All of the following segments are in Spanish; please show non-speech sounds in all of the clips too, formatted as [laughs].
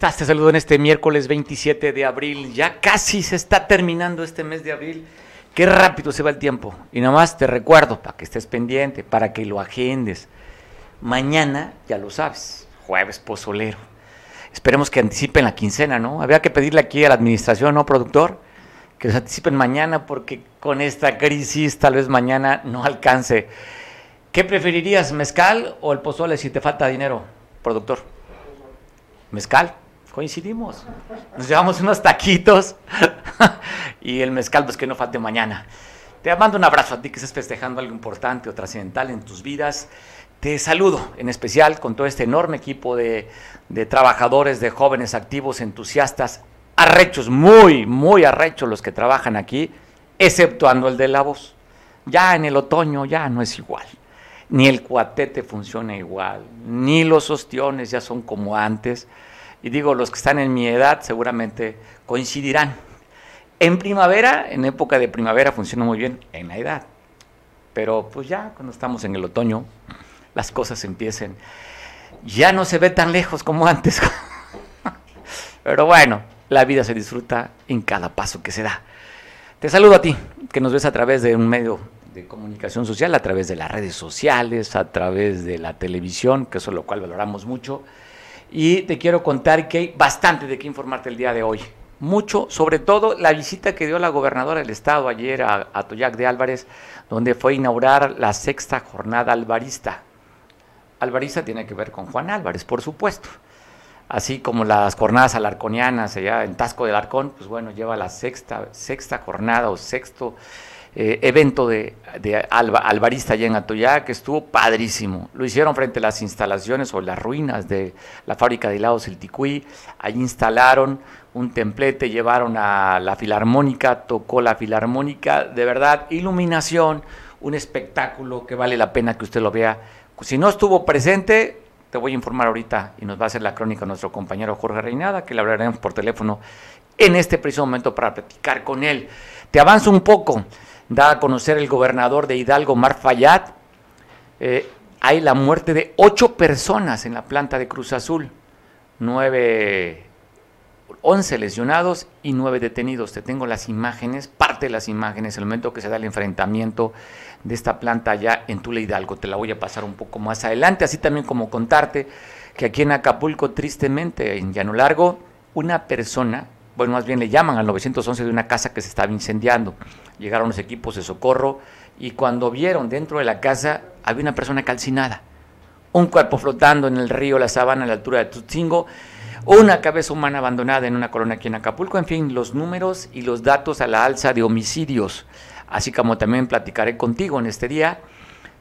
estás? Te saludo en este miércoles 27 de abril. Ya casi se está terminando este mes de abril. Qué rápido se va el tiempo. Y nada más te recuerdo, para que estés pendiente, para que lo agendes. Mañana, ya lo sabes, jueves pozolero. Esperemos que anticipen la quincena, ¿no? Habría que pedirle aquí a la administración, ¿no, productor? Que los anticipen mañana porque con esta crisis tal vez mañana no alcance. ¿Qué preferirías, mezcal o el pozole si te falta dinero, productor? Mezcal, coincidimos. Nos llevamos unos taquitos [laughs] y el mezcal, pues que no falte mañana. Te mando un abrazo a ti que estés festejando algo importante o trascendental en tus vidas. Te saludo en especial con todo este enorme equipo de, de trabajadores, de jóvenes activos, entusiastas, arrechos, muy, muy arrechos los que trabajan aquí, exceptuando el de la voz. Ya en el otoño ya no es igual. Ni el cuatete funciona igual, ni los ostiones ya son como antes. Y digo, los que están en mi edad seguramente coincidirán. En primavera, en época de primavera funciona muy bien en la edad. Pero pues ya cuando estamos en el otoño, las cosas empiecen. Ya no se ve tan lejos como antes. [laughs] Pero bueno, la vida se disfruta en cada paso que se da. Te saludo a ti, que nos ves a través de un medio de comunicación social, a través de las redes sociales, a través de la televisión, que eso es lo cual valoramos mucho. Y te quiero contar que hay bastante de qué informarte el día de hoy. Mucho, sobre todo la visita que dio la gobernadora del estado ayer a, a Toyac de Álvarez, donde fue a inaugurar la sexta jornada alvarista. Alvarista tiene que ver con Juan Álvarez, por supuesto. Así como las jornadas alarconianas allá en Tasco del Arcón, pues bueno, lleva la sexta, sexta jornada o sexto eh, evento de, de Alvarista allá en Atoyac, que estuvo padrísimo. Lo hicieron frente a las instalaciones o las ruinas de la fábrica de helados El Ticuí. Ahí instalaron un templete, llevaron a la filarmónica, tocó la filarmónica, de verdad, iluminación, un espectáculo que vale la pena que usted lo vea. Si no estuvo presente, te voy a informar ahorita y nos va a hacer la crónica nuestro compañero Jorge Reinada, que le hablaremos por teléfono en este preciso momento para platicar con él. Te avanzo un poco da a conocer el gobernador de Hidalgo, Mar Fayad, eh, hay la muerte de ocho personas en la planta de Cruz Azul, nueve, once lesionados y nueve detenidos. Te tengo las imágenes, parte de las imágenes, el momento que se da el enfrentamiento de esta planta allá en Tula Hidalgo. Te la voy a pasar un poco más adelante, así también como contarte que aquí en Acapulco, tristemente, en Llano Largo, una persona bueno, más bien le llaman al 911 de una casa que se estaba incendiando. Llegaron los equipos de socorro y cuando vieron dentro de la casa había una persona calcinada, un cuerpo flotando en el río La Sabana a la altura de Tutzingo, una cabeza humana abandonada en una colonia aquí en Acapulco, en fin, los números y los datos a la alza de homicidios, así como también platicaré contigo en este día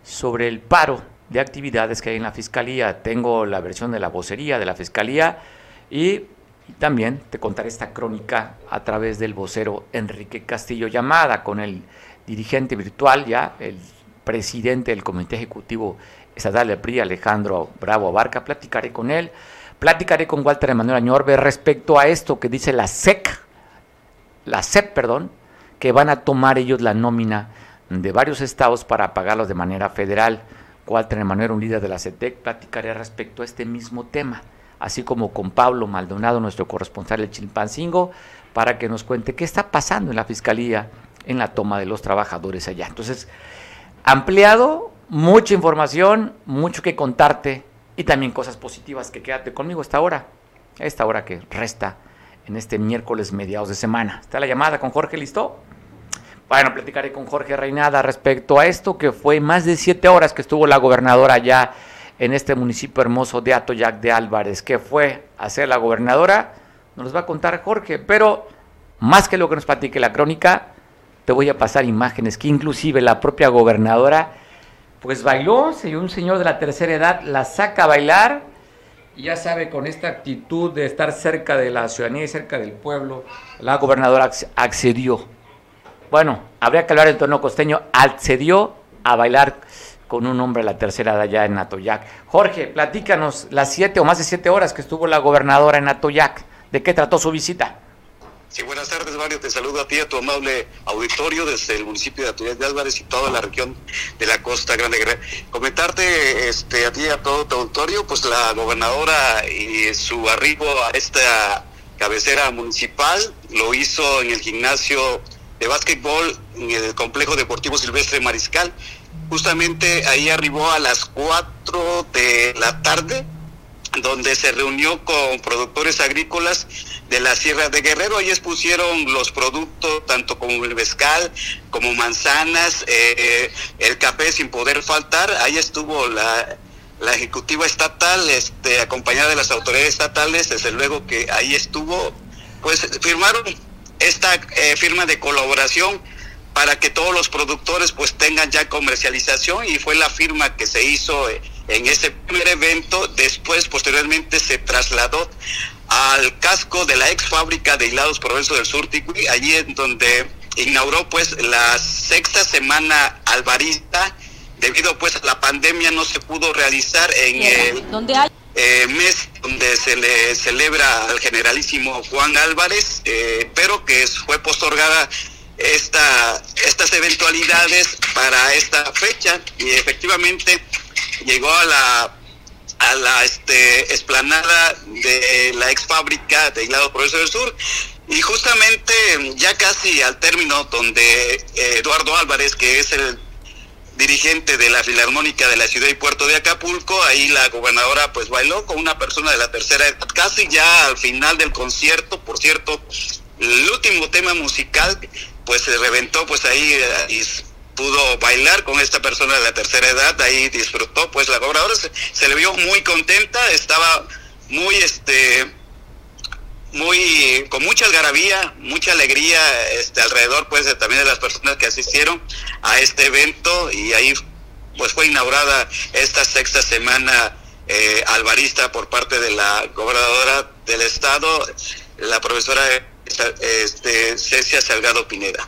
sobre el paro de actividades que hay en la Fiscalía. Tengo la versión de la vocería de la Fiscalía y y también te contaré esta crónica a través del vocero Enrique Castillo Llamada con el dirigente virtual ya, el presidente del Comité Ejecutivo Estatal del PRI, Alejandro Bravo Abarca. Platicaré con él. Platicaré con Walter Emanuel Añorbe respecto a esto que dice la SEC, la SEP, perdón, que van a tomar ellos la nómina de varios estados para pagarlos de manera federal. Walter Emanuel, un líder de la CETEC, platicaré respecto a este mismo tema así como con Pablo Maldonado, nuestro corresponsal del Chilpancingo, para que nos cuente qué está pasando en la Fiscalía en la toma de los trabajadores allá. Entonces, ampliado, mucha información, mucho que contarte y también cosas positivas que quédate conmigo esta hora, esta hora que resta en este miércoles mediados de semana. ¿Está la llamada con Jorge Listo? Bueno, platicaré con Jorge Reinada respecto a esto, que fue más de siete horas que estuvo la gobernadora allá en este municipio hermoso de Atoyac de Álvarez, que fue a ser la gobernadora, nos va a contar Jorge, pero más que lo que nos platique la crónica, te voy a pasar imágenes que inclusive la propia gobernadora pues bailó, un señor de la tercera edad la saca a bailar y ya sabe con esta actitud de estar cerca de la ciudadanía y cerca del pueblo, la gobernadora accedió. Bueno, habría que hablar en tono costeño, accedió a bailar con un hombre a la tercera edad allá en Atoyac. Jorge, platícanos las siete o más de siete horas que estuvo la gobernadora en Atoyac. ¿De qué trató su visita? Sí, buenas tardes, Mario. Te saludo a ti, a tu amable auditorio desde el municipio de Atuya de Álvarez y toda la región de la Costa Grande. Comentarte este, a ti y a todo tu auditorio, pues la gobernadora y su arribo a esta cabecera municipal lo hizo en el gimnasio de básquetbol en el complejo deportivo Silvestre Mariscal. Justamente ahí arribó a las 4 de la tarde, donde se reunió con productores agrícolas de la Sierra de Guerrero. Ahí expusieron los productos, tanto como el mezcal, como manzanas, eh, el café sin poder faltar. Ahí estuvo la, la ejecutiva estatal, este, acompañada de las autoridades estatales, desde luego que ahí estuvo, pues firmaron esta eh, firma de colaboración para que todos los productores pues tengan ya comercialización y fue la firma que se hizo eh, en ese primer evento, después posteriormente se trasladó al casco de la ex fábrica de hilados Progreso del Sur, Ticui, allí en donde inauguró pues la sexta semana albarista, debido pues a la pandemia no se pudo realizar en el... ¿Dónde hay? Eh, mes donde se le celebra al generalísimo Juan Álvarez, eh, pero que fue postergada esta, estas eventualidades para esta fecha. Y efectivamente llegó a la a la este, esplanada de la ex fábrica de Hilado Progreso del Sur. Y justamente ya casi al término donde eh, Eduardo Álvarez, que es el dirigente de la Filarmónica de la Ciudad y Puerto de Acapulco, ahí la gobernadora pues bailó con una persona de la tercera edad, casi ya al final del concierto, por cierto, el último tema musical pues se reventó pues ahí eh, y pudo bailar con esta persona de la tercera edad, ahí disfrutó pues la gobernadora se, le vio muy contenta, estaba muy este muy con mucha algarabía, mucha alegría este alrededor pues también de las personas que asistieron a este evento y ahí pues fue inaugurada esta sexta semana eh, alvarista por parte de la gobernadora del estado, la profesora este, Cecia Salgado Pineda.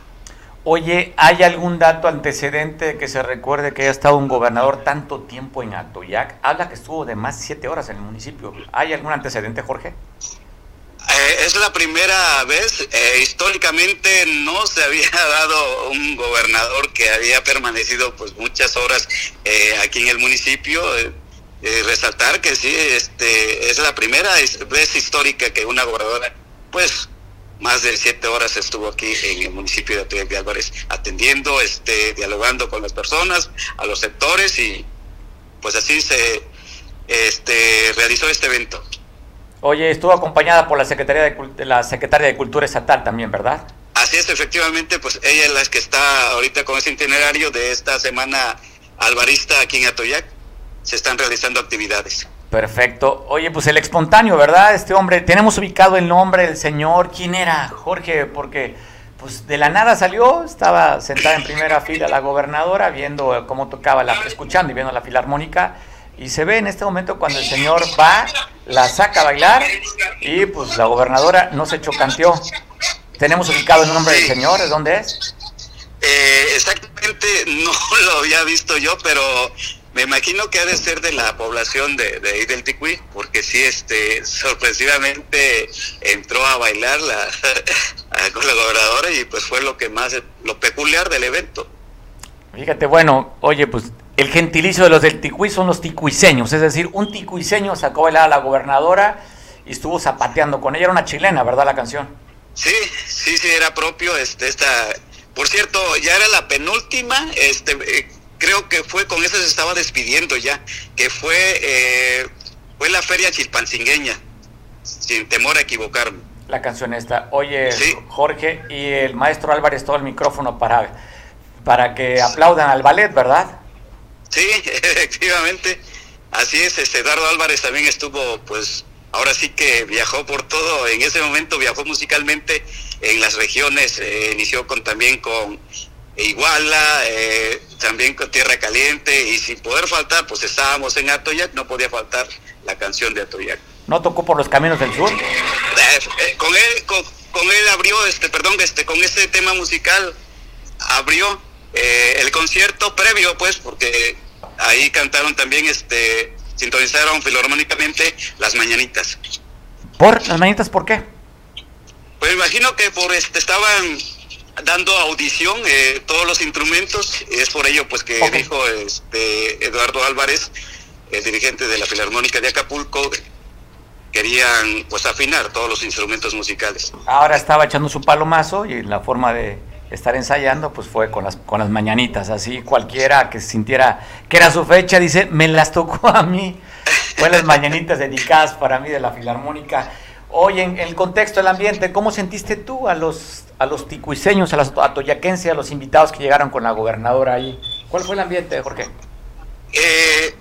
Oye, ¿hay algún dato antecedente que se recuerde que haya estado un gobernador tanto tiempo en Atoyac? Habla que estuvo de más de siete horas en el municipio. ¿Hay algún antecedente, Jorge? Eh, es la primera vez, eh, históricamente no se había [laughs] dado un gobernador que había permanecido pues muchas horas eh, aquí en el municipio. resaltar que sí, este, es la primera vez histórica que una gobernadora pues más de siete horas estuvo aquí en el municipio de Atoyac de Álvarez atendiendo, este, dialogando con las personas, a los sectores y pues así se este, realizó este evento. Oye, estuvo acompañada por la Secretaría de, la Secretaria de Cultura Estatal también, ¿verdad? Así es, efectivamente, pues ella es la que está ahorita con ese itinerario de esta semana alvarista aquí en Atoyac. Se están realizando actividades. Perfecto. Oye, pues el espontáneo, ¿verdad? Este hombre, tenemos ubicado el nombre del señor. ¿Quién era? Jorge, porque pues de la nada salió, estaba sentada en primera fila la gobernadora viendo cómo tocaba la, escuchando y viendo la filarmónica y se ve en este momento cuando el señor va, la saca a bailar y pues la gobernadora no se chocanteó. Tenemos ubicado el nombre del señor, ¿de dónde es? Eh, exactamente, no [laughs] lo había visto yo, pero me imagino que ha de ser de la población de, de del Ticuí, porque sí, este, sorpresivamente entró a bailar la, [laughs] con la gobernadora y pues fue lo que más, lo peculiar del evento. Fíjate, bueno, oye, pues el gentilicio de los del Ticuí son los ticuiseños, es decir, un ticuiseño sacó a la gobernadora y estuvo zapateando con ella, era una chilena, ¿verdad la canción? Sí, sí, sí, era propio, este, esta, por cierto, ya era la penúltima, este, eh, creo que fue, con esa se estaba despidiendo ya, que fue, eh, fue la feria chilpancingueña, sin temor a equivocarme. La canción esta, oye, Jorge, y el maestro Álvarez todo el micrófono para, para que aplaudan al ballet, ¿verdad? Sí, [laughs] efectivamente. Así es, este Eduardo Álvarez también estuvo, pues, ahora sí que viajó por todo. En ese momento viajó musicalmente en las regiones, eh, inició con también con Iguala, eh, también con Tierra Caliente y sin poder faltar, pues estábamos en Atoyac, no podía faltar la canción de Atoyac. ¿No tocó por los caminos del sur? Eh, con él, con, con, él abrió, este, perdón, este, con este tema musical abrió eh, el concierto previo, pues, porque ahí cantaron también, este, sintonizaron filharmónicamente las mañanitas. ¿Por las mañanitas por qué? Pues imagino que por este estaban dando audición eh, todos los instrumentos, es por ello pues que dijo este Eduardo Álvarez, el dirigente de la Filarmónica de Acapulco, querían pues afinar todos los instrumentos musicales. Ahora estaba echando su palomazo y la forma de estar ensayando pues fue con las con las mañanitas, así cualquiera que sintiera que era su fecha dice, "Me las tocó a mí." Fue las mañanitas dedicadas para mí de la Filarmónica. Oye, en el contexto del ambiente, ¿cómo sentiste tú a los a los ticuiseños, a los atoyaquenses, a los invitados que llegaron con la gobernadora ahí? ¿Cuál fue el ambiente, Jorge? Eh,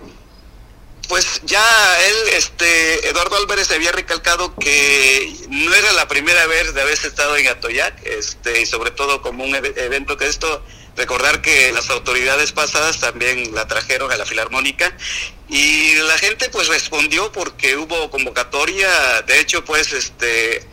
pues ya él, este, Eduardo Álvarez había recalcado que no era la primera vez de haber estado en Atoyac, este, y sobre todo como un evento que esto, recordar que las autoridades pasadas también la trajeron a la Filarmónica y la gente pues respondió porque hubo convocatoria, de hecho pues este,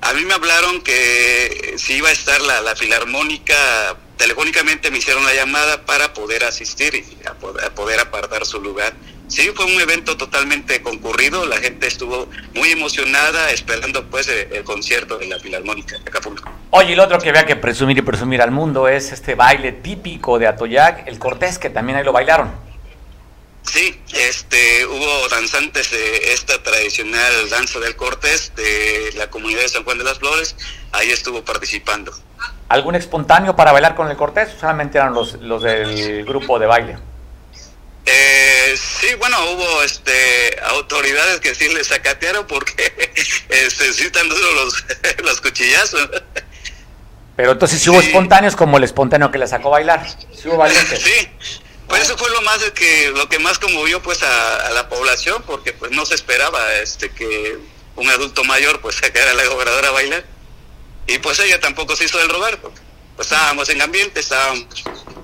a mí me hablaron que si iba a estar la, la Filarmónica telefónicamente me hicieron la llamada para poder asistir y a poder apartar su lugar. Sí, fue un evento totalmente concurrido, la gente estuvo muy emocionada esperando pues el, concierto de la Filarmónica de Acapulco. Oye, y lo otro que había que presumir y presumir al mundo es este baile típico de Atoyac, el Cortés, que también ahí lo bailaron. Sí, este, hubo danzantes de esta tradicional danza del Cortés de la comunidad de San Juan de las Flores, ahí estuvo participando. ¿Algún espontáneo para bailar con el Cortés o solamente eran los, los del grupo de baile? Eh, sí, bueno, hubo este autoridades que sí les sacatearon porque [laughs] este, sí están duros los, [laughs] los cuchillazos. Pero entonces sí hubo espontáneos como el espontáneo que le sacó bailar. Sí hubo valientes. Sí, pues eso fue lo más que lo que más conmovió pues a, la población porque pues no se esperaba este que un adulto mayor pues [laughs] sacara a la gobernadora a bailar y pues ella tampoco se hizo del rogar porque pues estábamos en ambiente, estábamos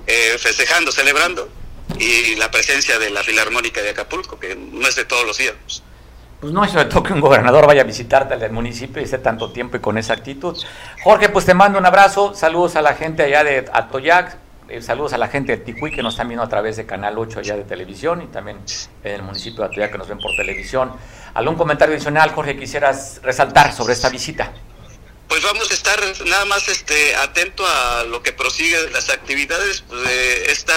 eh, festejando, celebrando y la presencia de la Filarmónica de Acapulco, que no es de todos los días. Pues no es sobre todo que un gobernador vaya a visitarte al municipio y esté tanto tiempo y con esa actitud. Jorge, pues te mando un abrazo, saludos a la gente allá de Atoyac, eh, saludos a la gente de Ticuí que nos están viendo a través de Canal 8 allá de televisión y también en el municipio de Atoyac que nos ven por televisión. ¿Algún comentario adicional, Jorge, quisieras resaltar sobre esta visita? Pues vamos a estar nada más este atento a lo que prosigue las actividades de esta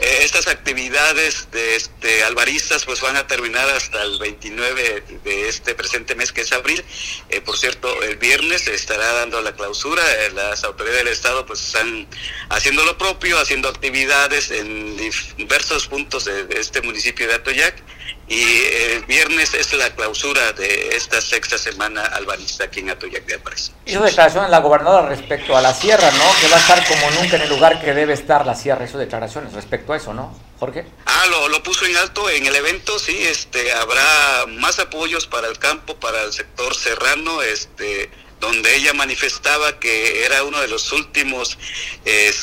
eh, estas actividades de este, albaristas pues van a terminar hasta el 29 de este presente mes que es abril. Eh, por cierto, el viernes se estará dando la clausura. Eh, las autoridades del Estado pues están haciendo lo propio, haciendo actividades en diversos puntos de, de este municipio de Atoyac y el viernes es la clausura de esta sexta semana albanista aquí en Atoyac de Álvarez. Hizo declaración en la gobernadora respecto a la sierra, ¿no? Que va a estar como nunca en el lugar que debe estar la sierra. Hizo declaraciones respecto a eso, ¿no, Jorge? Ah, lo, lo puso en alto en el evento, sí, este, habrá más apoyos para el campo, para el sector serrano, este donde ella manifestaba que era uno de los últimos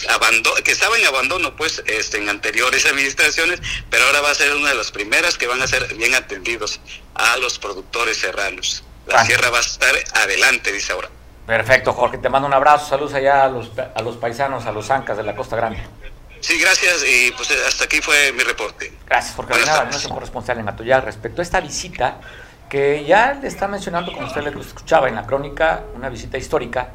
abandono, que estaba en abandono pues este, en anteriores [laughs] administraciones, pero ahora va a ser una de las primeras que van a ser bien atendidos a los productores serranos. La ah. sierra va a estar adelante, dice ahora. Perfecto, Jorge, te mando un abrazo, saludos allá a los, a los paisanos, a los ancas de la Costa Grande. Sí, gracias y pues hasta aquí fue mi reporte. Gracias, Jorge Nada, nuestro corresponsal en Atoyal. Respecto a esta visita, que ya le está mencionando, como usted lo escuchaba en la crónica, una visita histórica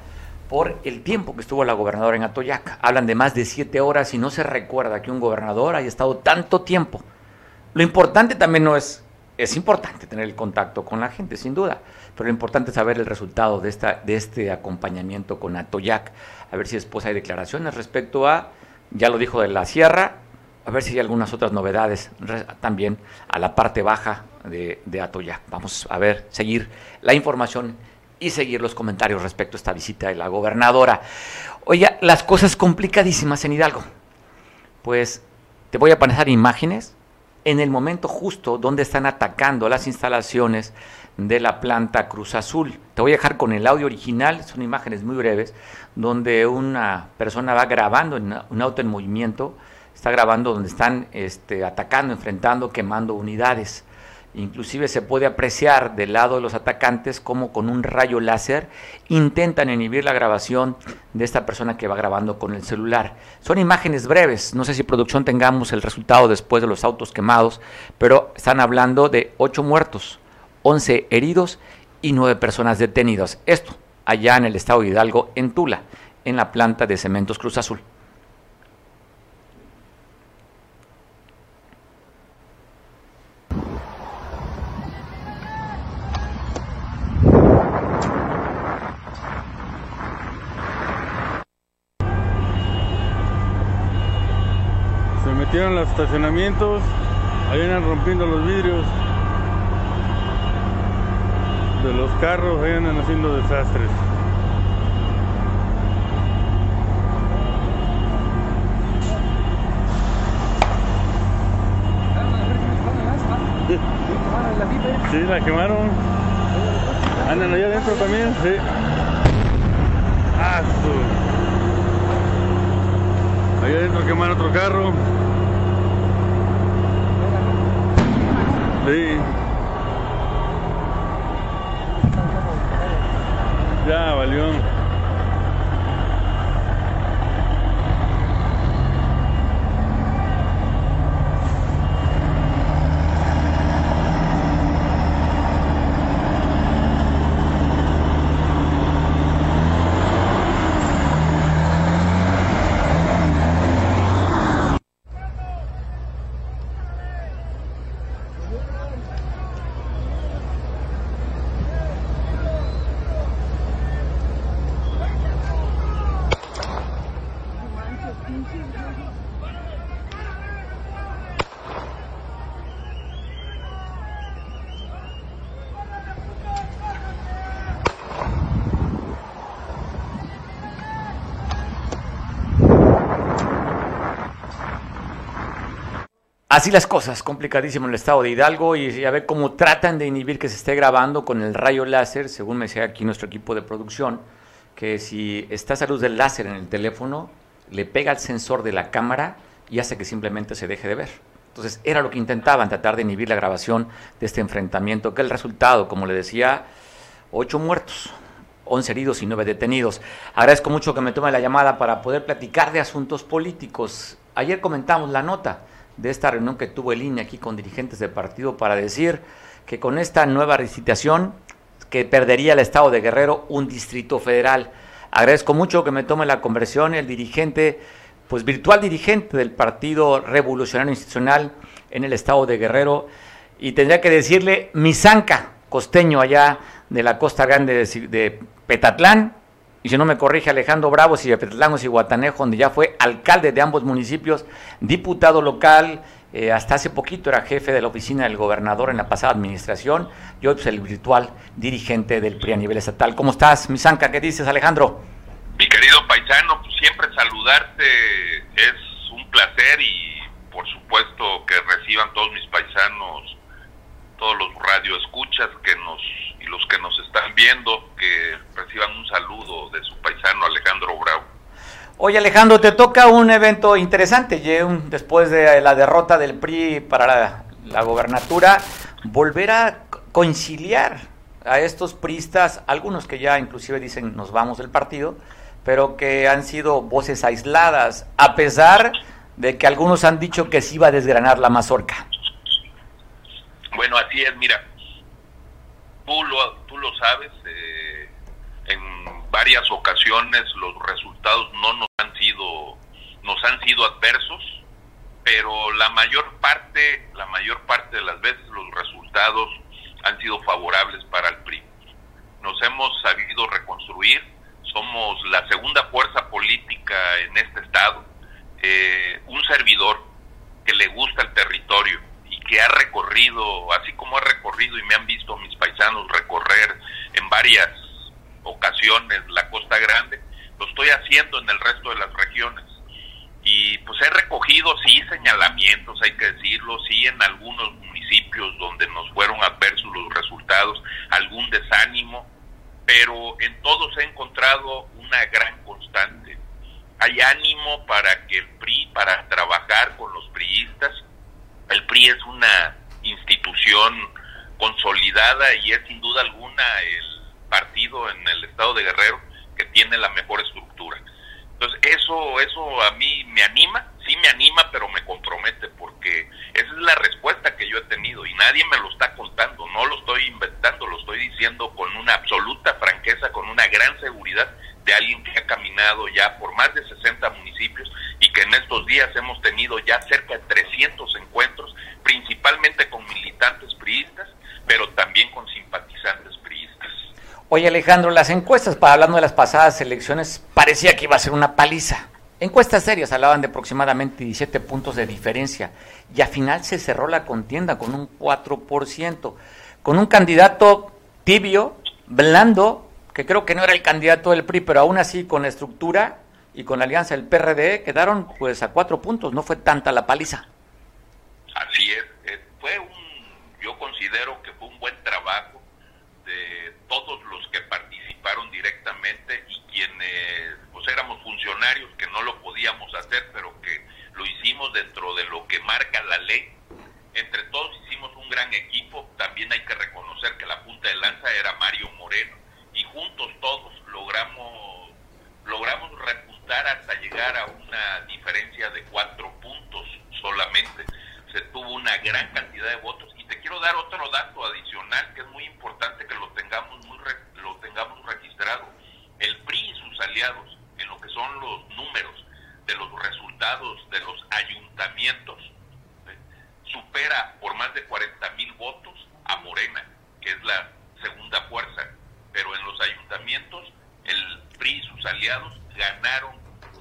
por el tiempo que estuvo la gobernadora en Atoyac. Hablan de más de siete horas y no se recuerda que un gobernador haya estado tanto tiempo. Lo importante también no es, es importante tener el contacto con la gente, sin duda, pero lo importante es saber el resultado de, esta, de este acompañamiento con Atoyac, a ver si después hay declaraciones respecto a, ya lo dijo de la sierra, a ver si hay algunas otras novedades también a la parte baja de, de Atoyac. Vamos a ver, seguir la información y seguir los comentarios respecto a esta visita de la gobernadora. Oye, las cosas complicadísimas en Hidalgo. Pues te voy a poner imágenes en el momento justo donde están atacando las instalaciones de la planta Cruz Azul. Te voy a dejar con el audio original, son imágenes muy breves, donde una persona va grabando en un auto en movimiento, está grabando donde están este, atacando, enfrentando, quemando unidades. Inclusive se puede apreciar del lado de los atacantes como con un rayo láser intentan inhibir la grabación de esta persona que va grabando con el celular. Son imágenes breves, no sé si producción tengamos el resultado después de los autos quemados, pero están hablando de 8 muertos, 11 heridos y 9 personas detenidas. Esto allá en el estado de Hidalgo, en Tula, en la planta de Cementos Cruz Azul. Metieron los estacionamientos, ahí andan rompiendo los vidrios de los carros, ahí andan haciendo desastres. Sí, la quemaron. Andan allá adentro también, sí. Ah. Allá adentro quemaron otro carro. Sí. Ya valió. Así las cosas, complicadísimo en el estado de Hidalgo y a ver cómo tratan de inhibir que se esté grabando con el rayo láser, según me decía aquí nuestro equipo de producción, que si está esa luz del láser en el teléfono, le pega al sensor de la cámara y hace que simplemente se deje de ver. Entonces era lo que intentaban, tratar de inhibir la grabación de este enfrentamiento, que el resultado, como le decía, ocho muertos, once heridos y nueve detenidos. Agradezco mucho que me tome la llamada para poder platicar de asuntos políticos. Ayer comentamos la nota de esta reunión que tuvo el INE aquí con dirigentes del partido para decir que con esta nueva licitación que perdería el Estado de Guerrero un distrito federal. Agradezco mucho que me tome la conversión el dirigente, pues virtual dirigente del Partido Revolucionario Institucional en el Estado de Guerrero y tendría que decirle Misanca, costeño allá de la Costa Grande de, de Petatlán, y si no me corrige Alejandro Bravo, si Petlán y Guatanejo, donde ya fue alcalde de ambos municipios, diputado local, eh, hasta hace poquito era jefe de la oficina del gobernador en la pasada administración, y hoy pues, el virtual dirigente del PRI a nivel estatal. ¿Cómo estás, Misanca? ¿Qué dices, Alejandro? Mi querido paisano, pues siempre saludarte es un placer y por supuesto que reciban todos mis paisanos, todos los radioescuchas que nos y los que nos están viendo, que reciban un saludo de su paisano Alejandro Bravo. Oye Alejandro, te toca un evento interesante, después de la derrota del PRI para la, la gobernatura, volver a conciliar a estos priistas, algunos que ya inclusive dicen nos vamos del partido, pero que han sido voces aisladas, a pesar de que algunos han dicho que se iba a desgranar la mazorca. Bueno, así es, mira, tú lo, tú lo sabes, eh, en varias ocasiones los resultados no nos han sido nos han sido adversos, pero la mayor parte, la mayor parte de las veces los resultados han sido favorables para el PRI. Nos hemos sabido reconstruir, somos la segunda fuerza política en este estado, eh, un servidor que le gusta el territorio que ha recorrido, así como ha recorrido y me han visto mis paisanos recorrer en varias ocasiones la Costa Grande, lo estoy haciendo en el resto de las regiones. Y pues he recogido, sí, señalamientos, hay que decirlo, sí, en algunos municipios donde nos fueron adversos los resultados, algún desánimo, pero en todos he encontrado una gran constante. Hay ánimo para que el PRI, para trabajar con los priistas, el PRI es una institución consolidada y es sin duda alguna el partido en el estado de Guerrero que tiene la mejor estructura. Entonces, eso, eso a mí me anima, sí me anima, pero me compromete, porque esa es la respuesta que yo he tenido y nadie me lo está contando, no lo estoy inventando, lo estoy diciendo con una absoluta franqueza, con una gran seguridad de alguien que ha caminado ya por más de 60 municipios y que en estos días hemos tenido ya cerca de 300 encuentros, principalmente con militantes priistas, pero también con simpatizantes priistas. Oye Alejandro, las encuestas, para hablando de las pasadas elecciones, parecía que iba a ser una paliza. Encuestas serias hablaban de aproximadamente 17 puntos de diferencia y al final se cerró la contienda con un 4%, con un candidato tibio, blando, que creo que no era el candidato del PRI, pero aún así con estructura y con la alianza del PRD quedaron pues a cuatro puntos, no fue tanta la paliza. Así es, eh, fue un, yo considero que fue un buen trabajo funcionarios que no lo podíamos hacer, pero que lo hicimos dentro de lo que marca la ley. Entre todos hicimos un gran equipo, también hay que reconocer que la punta de lanza era Mario Moreno y juntos todos logramos logramos repuntar hasta llegar a una diferencia de cuatro puntos solamente. Se tuvo una gran cantidad de votos y te quiero dar otro dato adicional que es muy importante que lo tengamos muy lo tengamos registrado. El PRI y sus aliados que son los números de los resultados de los ayuntamientos supera por más de 40 mil votos a Morena, que es la segunda fuerza pero en los ayuntamientos el PRI y sus aliados ganaron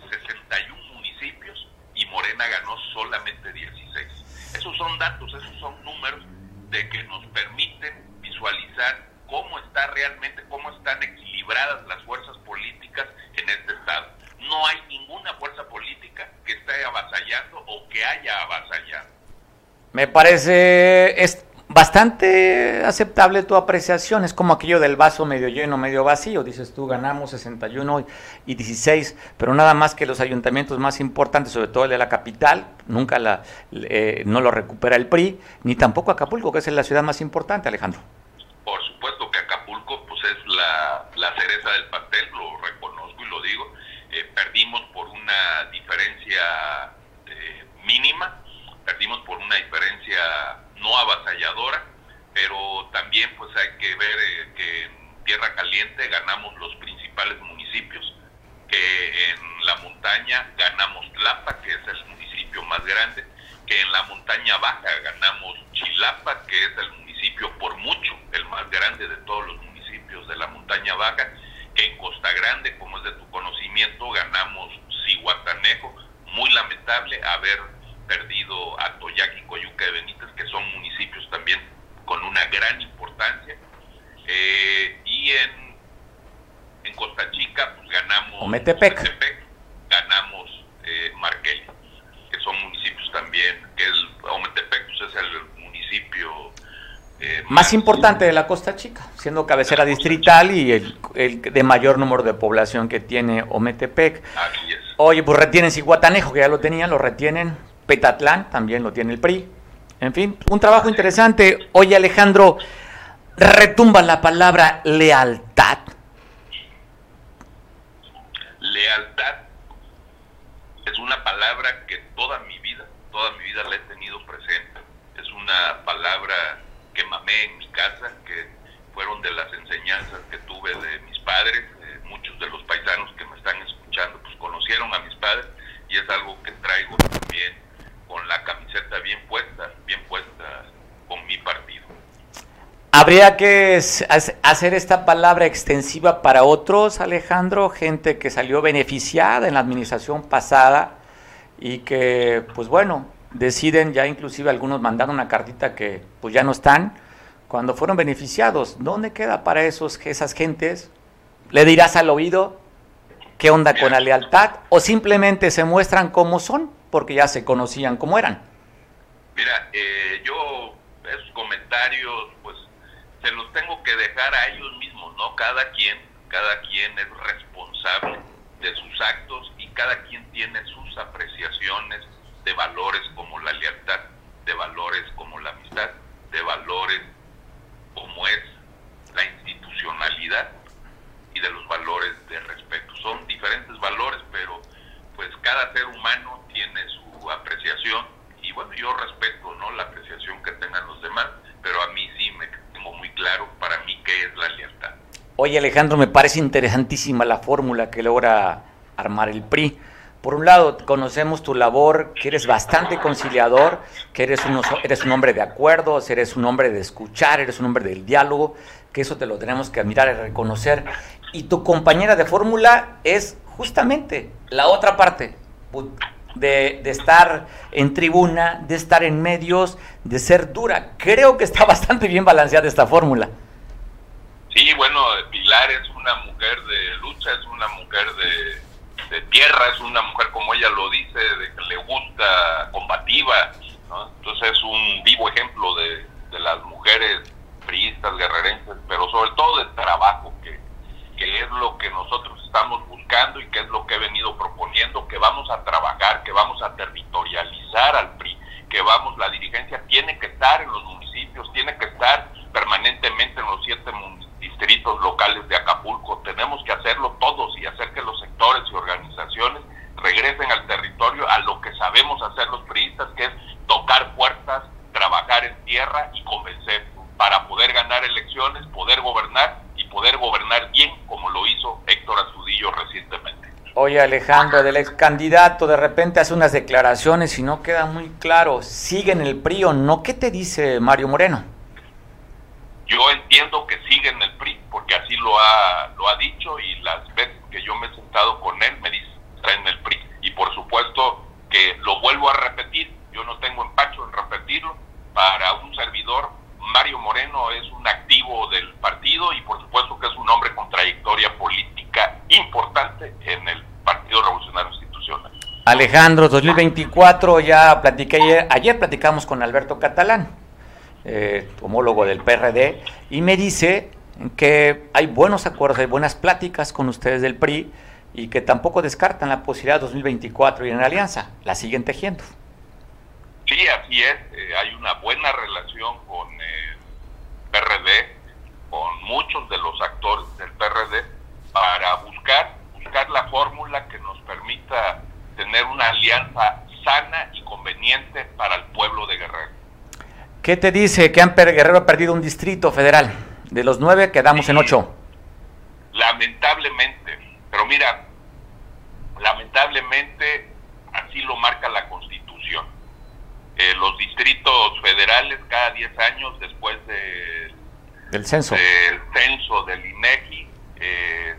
61 municipios y Morena ganó solamente 16. Esos son datos, esos son números de que nos permiten visualizar cómo está realmente, cómo están equilibradas las fuerzas políticas en este estado. No hay ninguna fuerza política que esté avasallando o que haya avasallado. Me parece, bastante aceptable tu apreciación. Es como aquello del vaso medio lleno, medio vacío. Dices tú, ganamos 61 y 16, pero nada más que los ayuntamientos más importantes, sobre todo el de la capital, nunca la, eh, no lo recupera el PRI, ni tampoco Acapulco, que es la ciudad más importante, Alejandro. Por supuesto que Acapulco pues es la, la cereza del pastel, lo reconozco y lo digo. Eh, perdimos por una diferencia eh, mínima, perdimos por una diferencia no avasalladora, pero también pues hay que ver eh, que en Tierra Caliente ganamos los principales municipios, que en la montaña ganamos Tlapa, que es el municipio más grande, que en la montaña baja ganamos Chilapa, que es el municipio por mucho el más grande de todos los municipios de la montaña baja, que en Costa Grande, como es de tu conocimiento, ganamos Cihuatanejo, muy lamentable haber perdido a Toyac y Coyuca de Benítez, que son municipios también con una gran importancia. Eh, y en, en Costa Chica, pues ganamos Ometepec, ganamos eh, que son municipios también, que el Ometepec pues, es el municipio eh, más, importante de la Costa Chica, siendo cabecera distrital y el, el, de mayor número de población que tiene Ometepec. Oye, pues retienen Ciguatanejo, que ya lo tenían, lo retienen. Petatlán también lo tiene el PRI. En fin, un trabajo interesante. Oye Alejandro, retumba la palabra lealtad. Lealtad es una palabra que toda mi vida, toda mi vida la he tenido presente. Es una palabra que mamé en mi casa, que fueron de las enseñanzas que tuve de mis padres. Eh, muchos de los paisanos que me están escuchando, pues conocieron a mis padres y es algo que traigo también con la camiseta bien puesta, bien puesta con mi partido. ¿Habría que hacer esta palabra extensiva para otros, Alejandro? Gente que salió beneficiada en la administración pasada y que, pues bueno, deciden ya inclusive algunos mandaron una cartita que pues ya no están cuando fueron beneficiados. ¿Dónde queda para esos, esas gentes? ¿Le dirás al oído qué onda con la lealtad o simplemente se muestran como son? porque ya se conocían como eran. Mira, eh, yo esos comentarios pues se los tengo que dejar a ellos mismos, ¿no? Cada quien, cada quien es responsable de sus actos y cada quien tiene sus apreciaciones de valores como la lealtad, de valores como la amistad, de valores como es la institucionalidad y de los valores de respeto. Son diferentes valores, pero pues cada ser humano tiene su apreciación y bueno, yo respeto ¿no? la apreciación que tengan los demás, pero a mí sí me tengo muy claro para mí qué es la lealtad. Oye Alejandro, me parece interesantísima la fórmula que logra armar el PRI. Por un lado, conocemos tu labor, que eres bastante conciliador, que eres un, eres un hombre de acuerdos, eres un hombre de escuchar, eres un hombre del diálogo, que eso te lo tenemos que admirar y reconocer. Y tu compañera de fórmula es justamente la otra parte, de, de, estar en tribuna, de estar en medios, de ser dura. Creo que está [laughs] bastante bien balanceada esta fórmula. Sí, bueno, Pilar es una mujer de lucha, es una mujer de de tierra, es una mujer como ella lo dice, de que le gusta, combativa, entonces es un vivo ejemplo de, de las mujeres priistas, guerrerenses, pero sobre todo del trabajo, que, que es lo que nosotros estamos buscando y que es lo que he venido proponiendo, que vamos a trabajar, que vamos a territorializar al PRI, que vamos, la dirigencia tiene que estar en los municipios, tiene que estar permanentemente en los siete distritos locales de Acapulco. Tenemos que hacerlo todos y hacer que los sectores y organizaciones regresen al territorio a lo que sabemos hacer los priistas, que es tocar puertas, trabajar en tierra y convencer para poder ganar elecciones, poder gobernar y poder gobernar bien como lo hizo Héctor Azudillo recientemente. Oye Alejandro, del ex candidato de repente hace unas declaraciones y no queda muy claro, ¿sigue en el PRI o no? ¿Qué te dice Mario Moreno? Yo entiendo que sigue en el PRI, porque así lo ha, lo ha dicho y las veces que yo me he sentado con él me dice, está en el PRI. Y por supuesto que lo vuelvo a repetir, yo no tengo empacho en repetirlo, para un servidor, Mario Moreno es un activo del partido y por supuesto que es un hombre con trayectoria política importante en el Partido Revolucionario Institucional. Alejandro, 2024, ya platiqué ayer, platicamos con Alberto Catalán eh, homólogo del PRD, y me dice que hay buenos acuerdos, hay buenas pláticas con ustedes del PRI y que tampoco descartan la posibilidad de 2024 y en alianza, la siguen tejiendo. Sí, así es, eh, hay una buena relación con el PRD, con muchos de los actores del PRD, para buscar, buscar la fórmula que nos permita tener una alianza sana y conveniente para el pueblo de Guerrero. ¿Qué te dice que Amper Guerrero ha perdido un distrito federal? De los nueve quedamos en ocho. Lamentablemente, pero mira, lamentablemente así lo marca la Constitución. Eh, los distritos federales cada diez años después de, del censo del censo del INEGI eh,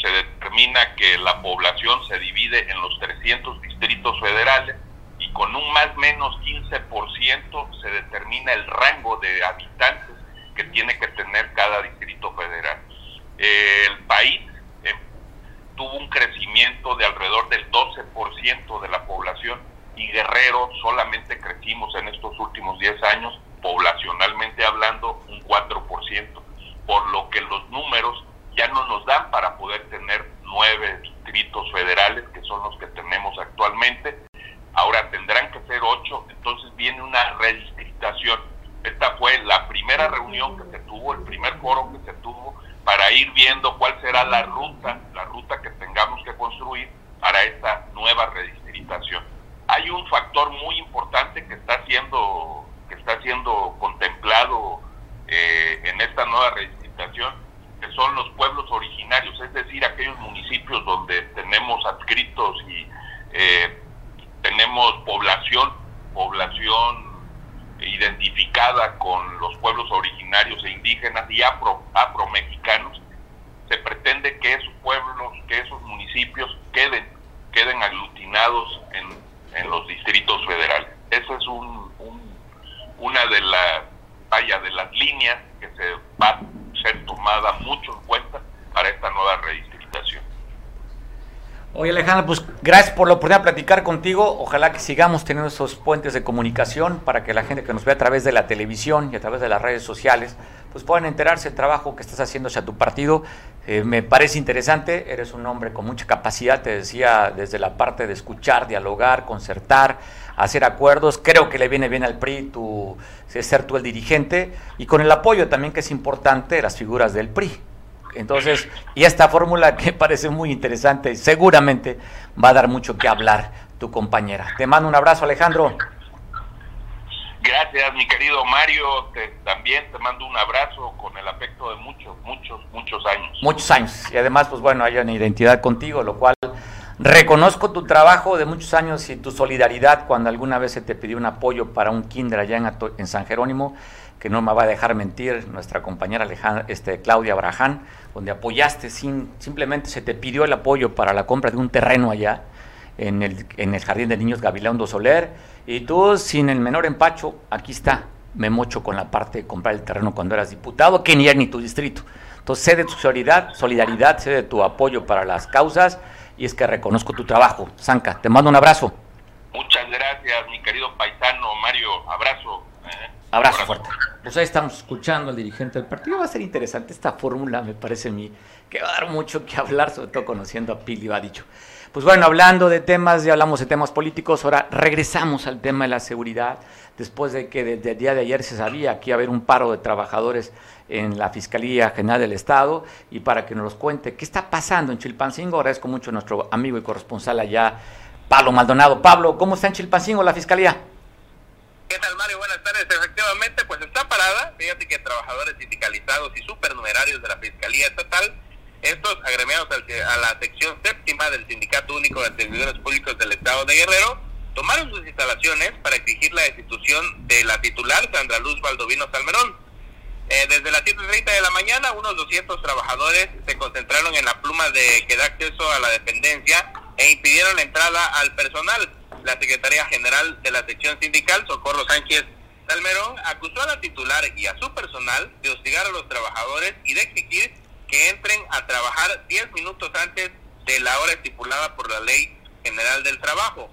se determina que la población se divide en los 300 distritos federales y con un más menos 15% se determina el rango de habitantes que tiene que tener cada distrito federal. el país eh, tuvo un crecimiento de alrededor del 12% de la población y Guerrero solamente crecimos en estos últimos 10 años, poblacionalmente hablando, un 4%, por lo que los números ya no nos dan para poder tener nueve distritos federales, que son los que tenemos actualmente, ahora tendrán que ser ocho, entonces viene una redistritación. Esta fue la primera reunión que se tuvo, el primer foro que se tuvo, para ir viendo cuál será la ruta, la ruta que tengamos que construir para esta nueva redistritación. Hay un factor muy importante que está siendo, que está siendo contemplado eh, en esta nueva redistritación, que son los pueblos originarios, es decir, aquellos municipios donde tenemos adscritos y eh, tenemos población, población identificada con los pueblos originarios e indígenas y afro, afromexicanos, se pretende que esos pueblos, que esos municipios queden, queden aglutinados en, los distritos federales. Esa es un, una de las de las líneas que se va ser tomada mucho en cuenta para esta nueva redistritación. Oye Alejandro, pues gracias por la oportunidad de platicar contigo. Ojalá que sigamos teniendo esos puentes de comunicación para que la gente que nos ve a través de la televisión y a través de las redes sociales, pues puedan enterarse del trabajo que estás haciendo hacia tu partido. Eh, me parece interesante, eres un hombre con mucha capacidad, te decía, desde la parte de escuchar, dialogar, concertar, hacer acuerdos. Creo que le viene bien al PRI tu, ser tú el dirigente y con el apoyo también que es importante de las figuras del PRI. Entonces, y esta fórmula [laughs] que parece muy interesante, seguramente va a dar mucho que hablar tu compañera. Te mando un abrazo, Alejandro. Gracias, mi querido Mario. Te, también te mando un abrazo con el afecto de muchos, muchos, muchos años. Muchos años. Y además, pues bueno, hay una identidad contigo, lo cual reconozco tu trabajo de muchos años y tu solidaridad cuando alguna vez se te pidió un apoyo para un kinder allá en, San Jerónimo, que no me va a dejar mentir nuestra compañera Alejandra, este, Claudia Braján, donde apoyaste, sin, simplemente se te pidió el apoyo para la compra de un terreno allá en el, en el Jardín de Niños Gabilondo Soler, y tú, sin el menor empacho, aquí está, me mocho con la parte de comprar el terreno cuando eras diputado, que ni era ni tu distrito. Entonces, sé de tu solidaridad, solidaridad, sé de tu apoyo para las causas, y es que reconozco tu trabajo. Zanca, te mando un abrazo. Muchas gracias, mi querido paisano Mario, abrazo. ¿eh? Abrazo, fuerte. Pues ahí estamos escuchando al dirigente del partido. Va a ser interesante esta fórmula, me parece a mí, que va a dar mucho que hablar, sobre todo conociendo a Pili, ha dicho. Pues bueno, hablando de temas, ya hablamos de temas políticos, ahora regresamos al tema de la seguridad, después de que desde el día de ayer se sabía que iba a haber un paro de trabajadores en la Fiscalía General del Estado, y para que nos los cuente qué está pasando en Chilpancingo, agradezco mucho a nuestro amigo y corresponsal allá, Pablo Maldonado. Pablo, ¿cómo está en Chilpancingo la Fiscalía? ¿Qué tal, Mario? Buenas tardes. Efectivamente, pues está parada. Fíjate que trabajadores sindicalizados y supernumerarios de la Fiscalía Estatal estos agremiados a la sección séptima del Sindicato Único de Servidores Públicos del Estado de Guerrero tomaron sus instalaciones para exigir la destitución de la titular Sandra Luz Baldovino Salmerón. Eh, desde las 7.30 de la mañana, unos 200 trabajadores se concentraron en la pluma de que da acceso a la dependencia e impidieron la entrada al personal. La Secretaría General de la sección sindical, Socorro Sánchez Salmerón, acusó a la titular y a su personal de hostigar a los trabajadores y de exigir que entren a trabajar 10 minutos antes de la hora estipulada por la Ley General del Trabajo.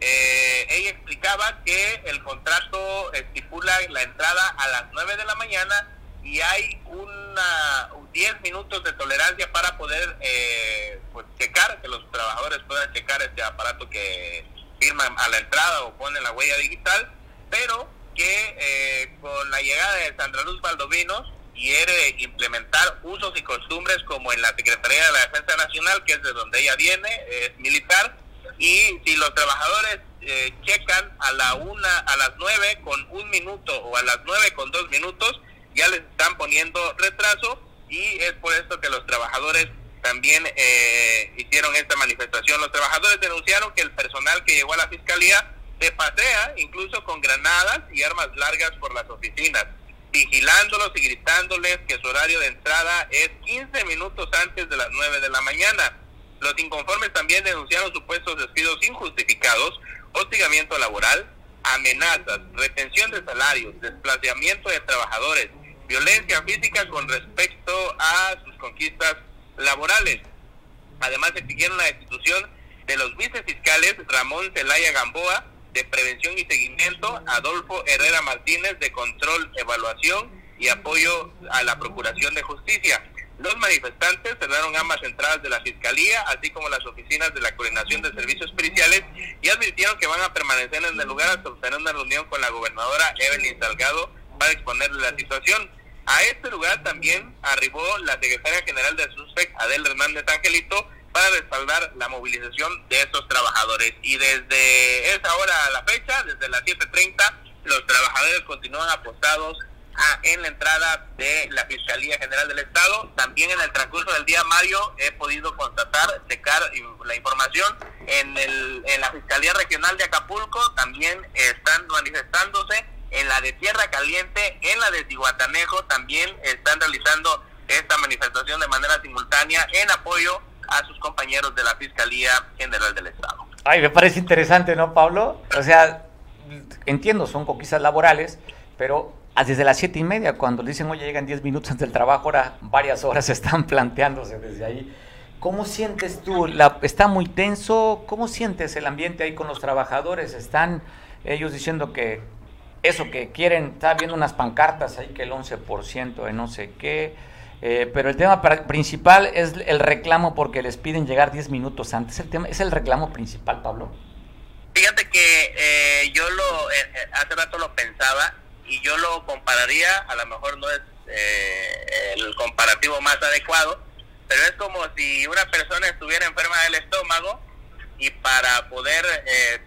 Eh, ella explicaba que el contrato estipula la entrada a las 9 de la mañana y hay una 10 minutos de tolerancia para poder eh, pues, checar, que los trabajadores puedan checar este aparato que firman a la entrada o ponen la huella digital, pero que eh, con la llegada de Sandra Luz Valdovinos quiere implementar usos y costumbres como en la Secretaría de la Defensa Nacional, que es de donde ella viene, es militar, y si los trabajadores eh, checan a la una, a las nueve con un minuto o a las nueve con dos minutos, ya les están poniendo retraso y es por esto que los trabajadores también eh, hicieron esta manifestación. Los trabajadores denunciaron que el personal que llegó a la fiscalía se pasea incluso con granadas y armas largas por las oficinas vigilándolos y gritándoles que su horario de entrada es 15 minutos antes de las 9 de la mañana. Los inconformes también denunciaron supuestos despidos injustificados, hostigamiento laboral, amenazas, retención de salarios, desplazamiento de trabajadores, violencia física con respecto a sus conquistas laborales. Además exigieron la destitución de los vicefiscales Ramón Celaya Gamboa, de Prevención y Seguimiento, Adolfo Herrera Martínez, de Control, Evaluación y Apoyo a la Procuración de Justicia. Los manifestantes cerraron ambas entradas de la Fiscalía, así como las oficinas de la Coordinación de Servicios Periciales, y advirtieron que van a permanecer en el lugar hasta obtener una reunión con la gobernadora Evelyn Salgado para exponerle la situación. A este lugar también arribó la secretaria general de SUSPEC, Adel Hernández Angelito, para respaldar la movilización de estos trabajadores. Y desde esa hora a la fecha, desde las 7.30, los trabajadores continúan apostados en la entrada de la Fiscalía General del Estado. También en el transcurso del día, Mario, he podido constatar, checar la información en, el, en la Fiscalía Regional de Acapulco, también están manifestándose. En la de Tierra Caliente, en la de Tihuatanejo, también están realizando esta manifestación de manera simultánea en apoyo a sus compañeros de la Fiscalía General del Estado. Ay, me parece interesante, ¿no, Pablo? O sea, entiendo, son conquistas laborales, pero desde las siete y media, cuando dicen, oye, llegan diez minutos antes del trabajo, ahora varias horas están [laughs] planteándose desde ahí. ¿Cómo sientes tú? ¿Está muy tenso? ¿Cómo sientes el ambiente ahí con los trabajadores? ¿Están ellos diciendo que eso que quieren, está viendo unas pancartas ahí que el 11% de no sé qué? Eh, pero el tema principal es el reclamo porque les piden llegar 10 minutos antes. El tema, ¿Es el reclamo principal, Pablo? Fíjate que eh, yo lo eh, hace rato lo pensaba y yo lo compararía, a lo mejor no es el comparativo más adecuado, pero es como si una persona estuviera enferma del estómago y para poder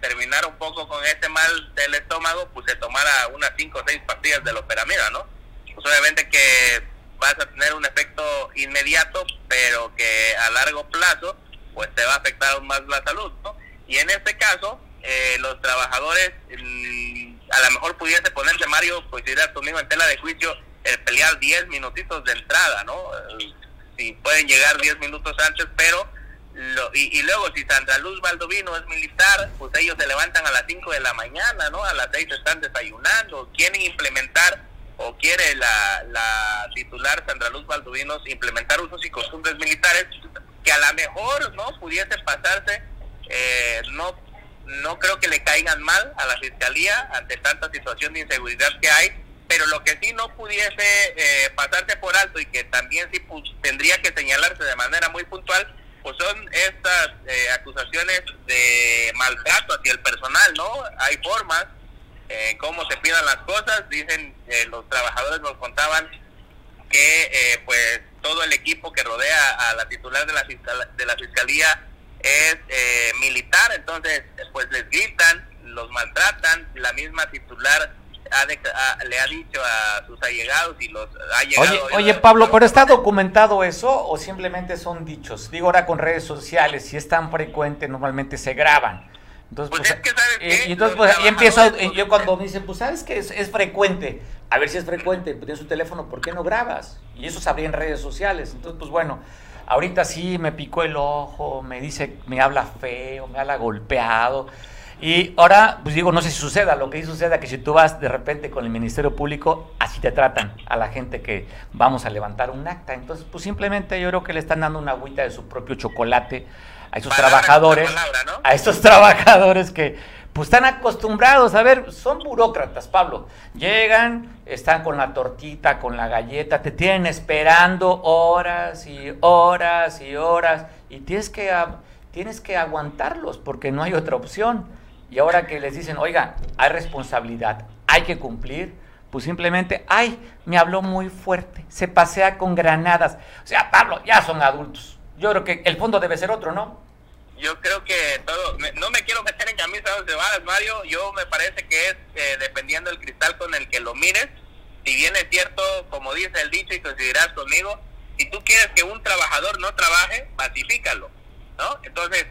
terminar terminar un poco con este mal del estómago, pues se tomara unas 5 o 6 pastillas de loperamida, ¿no? Pues obviamente que vas a tener un efecto inmediato, pero que a largo plazo, pues te va a afectar más la salud, ¿no? Y en este caso, eh, los trabajadores, mm, a lo mejor pudiese ponerse, Mario, pues dirás conmigo en tela de juicio, el pelear 10 minutitos de entrada, ¿no? Si pueden llegar 10 minutos antes, pero y, luego si Sandra Luz Valdovino es militar, pues ellos se levantan a las 5 de la mañana, ¿no? A las 6 están desayunando, quieren implementar o quiere la, la titular Sandra Luz Valdovino implementar usos y costumbres militares que a lo mejor no pudiese pasarse, eh, no no creo que le caigan mal a la fiscalía ante tanta situación de inseguridad que hay, pero lo que sí no pudiese eh, pasarse por alto y que también sí tendría que señalarse de manera muy puntual pues son estas eh, acusaciones de maltrato hacia el personal, ¿no? Hay formas, eh, cómo se pidan las cosas, dicen eh, los trabajadores nos contaban que eh, pues todo el equipo que rodea a la titular de la, de la fiscalía es militar, entonces pues les gritan, los maltratan, la misma titular le ha dicho a sus allegados y los ha llegado. Oye, oye Pablo, ¿pero está documentado eso o simplemente son dichos? Digo ahora con redes sociales, si es tan frecuente, normalmente se graban. Entonces, pues, pues eh, y entonces pues, y empiezo, yo cuando me dicen, pues sabes que es, es, frecuente, a ver si es frecuente, pues tienes un teléfono, ¿por qué no grabas? Y eso sabría en redes sociales. Entonces, pues bueno, ahorita sí me picó el ojo, me dice, me habla feo, me habla golpeado. Y ahora, pues digo, no sé si suceda, lo que sí suceda que si tú vas de repente con el Ministerio Público, así te tratan a la gente que vamos a levantar un acta. Entonces, pues simplemente yo creo que le están dando una agüita de su propio chocolate a esos trabajadores, a esos [laughs] trabajadores que pues están acostumbrados, a ver, son burócratas, Pablo. Llegan, están con la tortita, con la galleta, te tienen esperando horas y horas y horas y tienes que tienes que aguantarlos porque no hay otra opción. Y ahora que les dicen, oiga, hay responsabilidad, hay que cumplir, pues simplemente, ay, me habló muy fuerte, se pasea con granadas. O sea, Pablo, ya son adultos. Yo creo que el fondo debe ser otro, ¿no? Yo creo que todo, no me quiero meter en camisa de balas, Mario, yo me parece que es eh, dependiendo del cristal con el que lo mires, si bien es cierto, como dice el dicho y consideras conmigo, si tú quieres que un trabajador no trabaje, pacifícalo, ¿no? Entonces,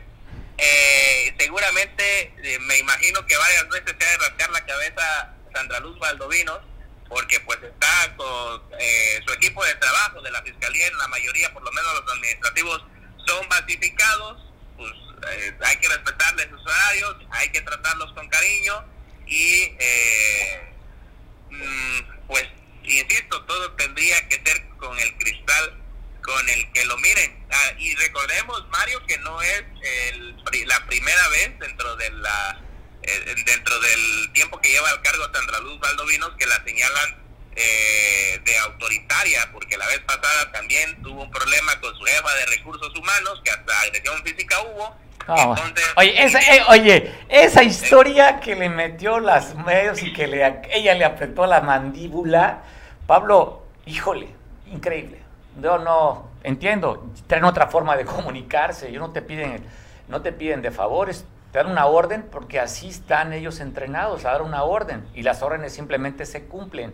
eh, seguramente eh, me imagino que varias veces se ha de rascar la cabeza Sandra Luz Valdovinos, porque pues está con eh, su equipo de trabajo de la Fiscalía, en la mayoría, por lo menos los administrativos, son basificados, pues eh, hay que respetarles sus horarios, hay que tratarlos con cariño y mm, pues, insisto, todo tendría que ser con el cristal con el que lo miren. Ah, y recordemos, Mario, que no es el, la primera vez dentro de la eh, dentro del tiempo que lleva al cargo Sandra Luz Valdovinos que la señalan eh, de autoritaria, porque la vez pasada también tuvo un problema con su jefa de recursos humanos, que hasta agresión física hubo. oye, esa, eh, oye, esa historia que le metió las medios y que le, ella le apretó la mandíbula, Pablo, híjole, increíble. Yo no entiendo, traen otra forma de comunicarse, ellos no te piden, no te piden de favores, te dan una orden porque así están ellos entrenados a dar una orden y las órdenes simplemente se cumplen.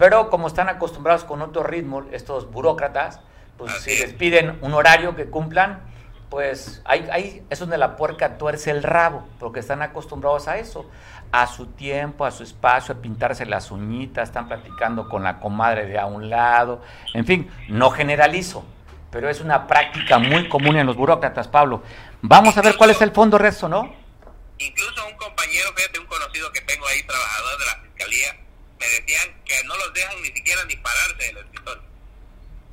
Pero como están acostumbrados con otro ritmo, estos burócratas, pues si les piden un horario que cumplan, pues ahí, ahí es donde la puerca tuerce el rabo, porque están acostumbrados a eso a su tiempo, a su espacio, a pintarse las uñitas, están platicando con la comadre de a un lado, en fin, no generalizo, pero es una práctica muy común en los burócratas, Pablo. Vamos a ver cuál es el fondo resto, ¿no? Incluso un compañero, fíjate, un conocido que tengo ahí, trabajador de la fiscalía, me decían que no los dejan ni siquiera ni pararse del escritorio.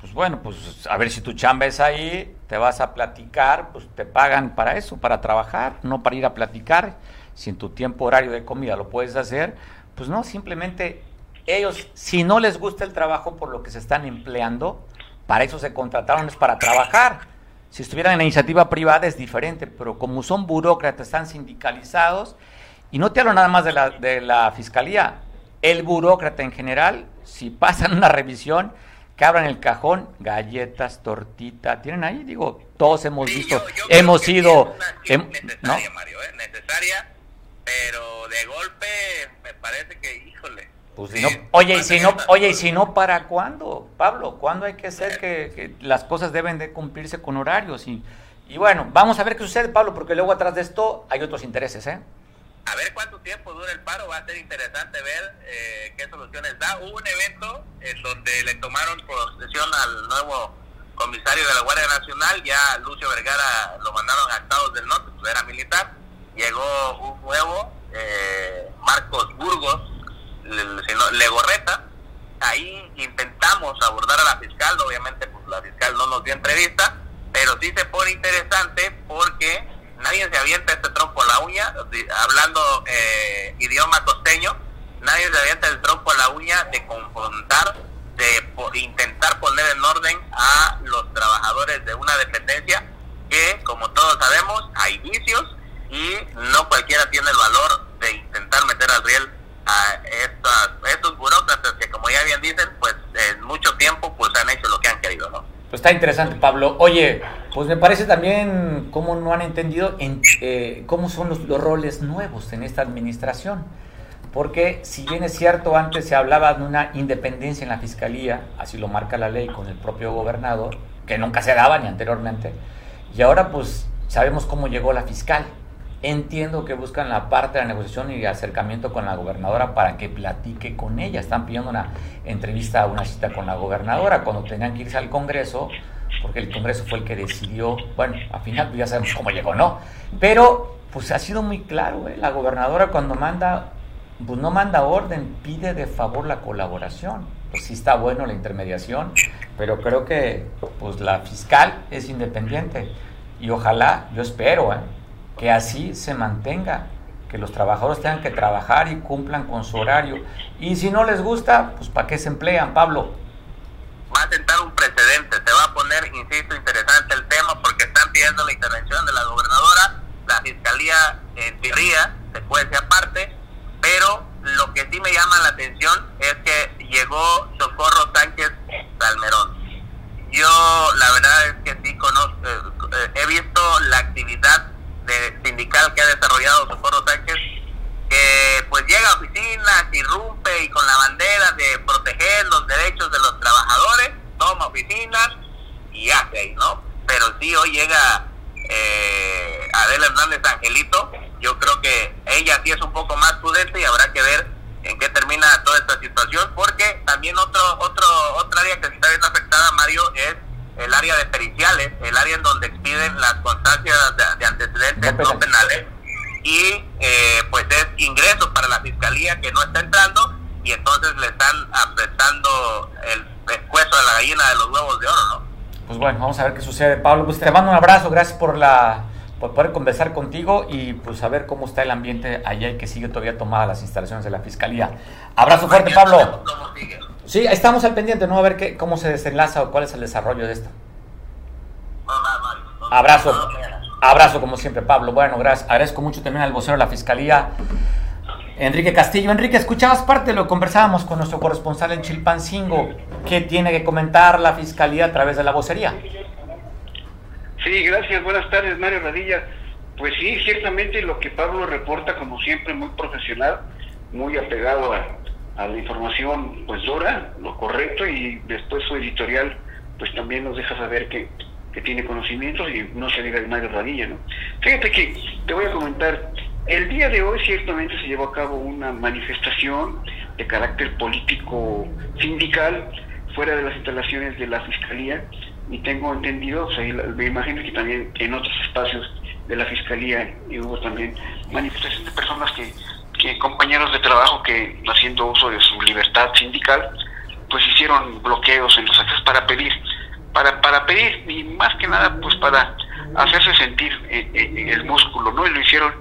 Pues bueno, pues a ver si tu chamba es ahí, te vas a platicar, pues te pagan para eso, para trabajar, no para ir a platicar si en tu tiempo horario de comida lo puedes hacer, pues no, simplemente ellos, si no les gusta el trabajo por lo que se están empleando, para eso se contrataron, es para trabajar. Si estuvieran en la iniciativa privada es diferente, pero como son burócratas, están sindicalizados, y no te hablo nada más de la, de la fiscalía, el burócrata en general, si pasan una revisión, que abran el cajón, galletas, tortita, tienen ahí, digo, todos hemos visto, hemos sido, necesaria, Mario, ¿eh? necesaria pero de golpe me parece que, híjole. Pues oye, y si no, oye, y si no, ¿para cuándo, Pablo? ¿Cuándo hay que ser que, las cosas deben de cumplirse con horarios? Y, y bueno, vamos a ver qué sucede, Pablo, porque luego atrás de esto hay otros intereses, ¿eh? A ver cuánto tiempo dura el paro, va a ser interesante ver eh, qué soluciones da. Hubo un evento en donde le tomaron posesión al nuevo comisario de la Guardia Nacional, ya Lucio Vergara lo mandaron a Estados del Norte, pues era militar, llegó un nuevo, eh, Marcos Burgos, Legorreta, ahí intentamos abordar a la fiscal, obviamente pues la fiscal no nos dio entrevista, pero sí se pone interesante porque nadie se avienta este trompo a la uña, hablando eh, idioma costeño, nadie se avienta el trompo a la uña de confrontar, de intentar poner en orden a los trabajadores de una dependencia que, como todos sabemos, hay vicios y no cualquiera tiene el valor de intentar meter al riel a estas, estos burócratas que, como ya bien dicen, pues en mucho tiempo pues han hecho lo que han querido, ¿no? Pues está interesante, Pablo. Oye, pues me parece también cómo no han entendido en, eh, cómo son los, roles nuevos en esta administración. Porque si bien es cierto, antes se hablaba de una independencia en la fiscalía, así lo marca la ley con el propio gobernador, que nunca se daba ni anteriormente, y ahora pues sabemos cómo llegó la fiscal. Entiendo que buscan la parte de la negociación y acercamiento con la gobernadora para que platique con ella. Están pidiendo una entrevista, una cita con la gobernadora cuando tenían que irse al Congreso, porque el Congreso fue el que decidió, bueno, al final pues ya sabemos cómo llegó, ¿no? Pero pues ha sido muy claro, ¿eh? la gobernadora cuando manda, pues no manda orden, pide de favor la colaboración. Pues sí está bueno la intermediación, pero creo que pues la fiscal es independiente y ojalá, yo espero, ¿eh? Que así se mantenga, que los trabajadores tengan que trabajar y cumplan con su horario. Y si no les gusta, pues ¿para qué se emplean, Pablo? Va a sentar un precedente, se va a poner, insisto, interesante el tema porque están pidiendo la intervención de la gobernadora, la fiscalía en teoría se puede aparte, pero lo que sí me llama la atención es que llegó Socorro Sánchez Salmerón. Yo la verdad es que sí conozco, eh, he visto la actividad sindical que ha desarrollado Socorro Sánchez, que pues llega a oficinas, irrumpe y con la bandera de proteger los derechos de los trabajadores, toma oficinas y hace ahí, ¿no? Pero sí hoy llega eh, Adela Hernández Angelito, yo creo que ella sí es un poco más prudente y habrá que ver en qué termina toda esta situación, porque también otro, otro, otra área que se está viendo afectada, Mario, es el área de periciales, el área en donde expiden las constancias de, antecedentes no penales, y eh, pues es ingresos para la fiscalía que no está entrando y entonces le están apretando el pescuezo de la gallina de los huevos de oro, ¿no? Pues bueno, vamos a ver qué sucede, Pablo. Pues te mando un abrazo, gracias por la por poder conversar contigo y pues saber cómo está el ambiente allá y que sigue todavía tomada las instalaciones de la fiscalía. Abrazo fuerte, Pablo. Sí, estamos al pendiente, ¿no? A ver qué, cómo se desenlaza o cuál es el desarrollo de esto. Abrazo. Abrazo como siempre, Pablo. Bueno, gracias. Agradezco mucho también al vocero de la Fiscalía, Enrique Castillo. Enrique, escuchabas parte de lo que conversábamos con nuestro corresponsal en Chilpancingo. ¿Qué tiene que comentar la Fiscalía a través de la vocería? Sí, gracias. Buenas tardes, Mario Radilla. Pues sí, ciertamente lo que Pablo reporta, como siempre, muy profesional, muy apegado a, a la información pues dura, lo correcto y después su editorial pues también nos deja saber que, que tiene conocimientos y no se diga de Mario Radilla, ¿no? Fíjate que te voy a comentar, el día de hoy ciertamente se llevó a cabo una manifestación de carácter político sindical fuera de las instalaciones de la Fiscalía y tengo entendido, o sea, me imagino que también en otros espacios de la Fiscalía hubo también manifestaciones de personas que que compañeros de trabajo que haciendo uso de su libertad sindical, pues hicieron bloqueos en los accesos para pedir, para, para pedir y más que nada pues para hacerse sentir en, el músculo, ¿no? Y lo hicieron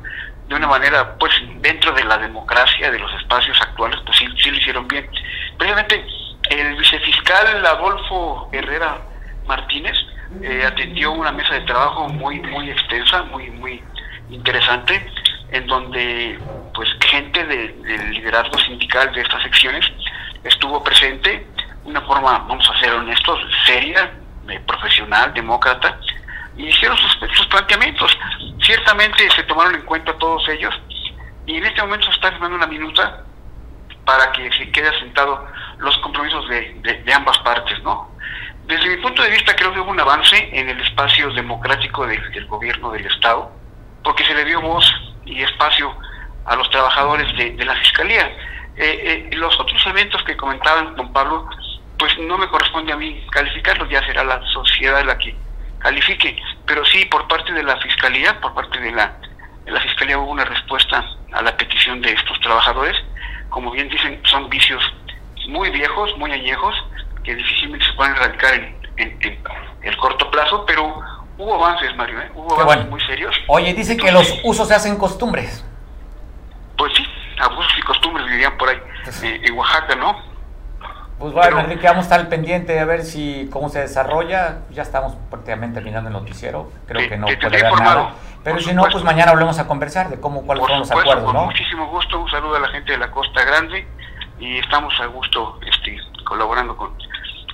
de una manera, pues dentro de la democracia, de los espacios actuales, pues sí, sí lo hicieron bien. Precisamente el vicefiscal Adolfo Herrera Martínez eh, atendió una mesa de trabajo muy, muy extensa, muy, muy interesante, en donde pues gente del liderazgo sindical de estas secciones estuvo presente una forma, vamos a ser honestos, seria, profesional, demócrata, y hicieron sus, planteamientos. Ciertamente se tomaron en cuenta todos ellos, y en este momento se está firmando una minuta para que se quede asentado los compromisos de, de, ambas partes, ¿no? Desde mi punto de vista creo que hubo un avance en el espacio democrático del gobierno del Estado, porque se le dio voz y espacio a los trabajadores de, la Fiscalía. Eh, eh, los otros eventos que comentaban don Pablo, pues no me corresponde a mí calificarlos, ya será la sociedad la que califique, pero sí por parte de la Fiscalía, por parte de la, de la Fiscalía hubo una respuesta a la petición de estos trabajadores, como bien dicen, son vicios muy viejos, muy añejos, que difícilmente se pueden erradicar en, el corto plazo, pero hubo avances, Mario, ¿eh? hubo avances muy serios. Oye, dice que los usos se hacen costumbres. Pues sí, abusos y costumbres dirían por ahí, pues eh, en Oaxaca, ¿no? Pues bueno, Enrique, vamos a estar al pendiente a ver si cómo se desarrolla. Ya estamos prácticamente terminando el noticiero. Creo que no puede haber nada. Pero si no, pues mañana volvemos a conversar de cómo cuáles son los acuerdos, con muchísimo gusto. Un saludo a la gente de la Costa Grande y estamos a gusto este, colaborando con,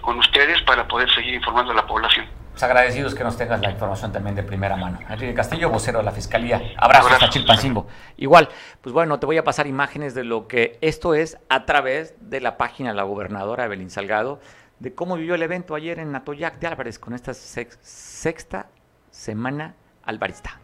con ustedes para poder seguir informando a la población. Pues agradecidos que nos tengas la información también de primera mano. Enrique Castillo, vocero de la Fiscalía. Abrazos hasta Chilpancingo. Igual, pues bueno, te voy a pasar imágenes de lo que esto es a través de la página de la gobernadora Evelyn Salgado, de cómo vivió el evento ayer en Atoyac de Álvarez con esta sexta semana alvarista.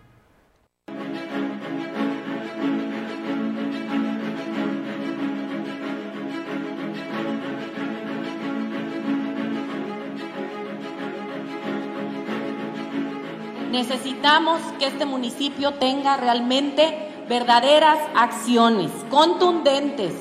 Necesitamos que este municipio tenga realmente verdaderas acciones contundentes.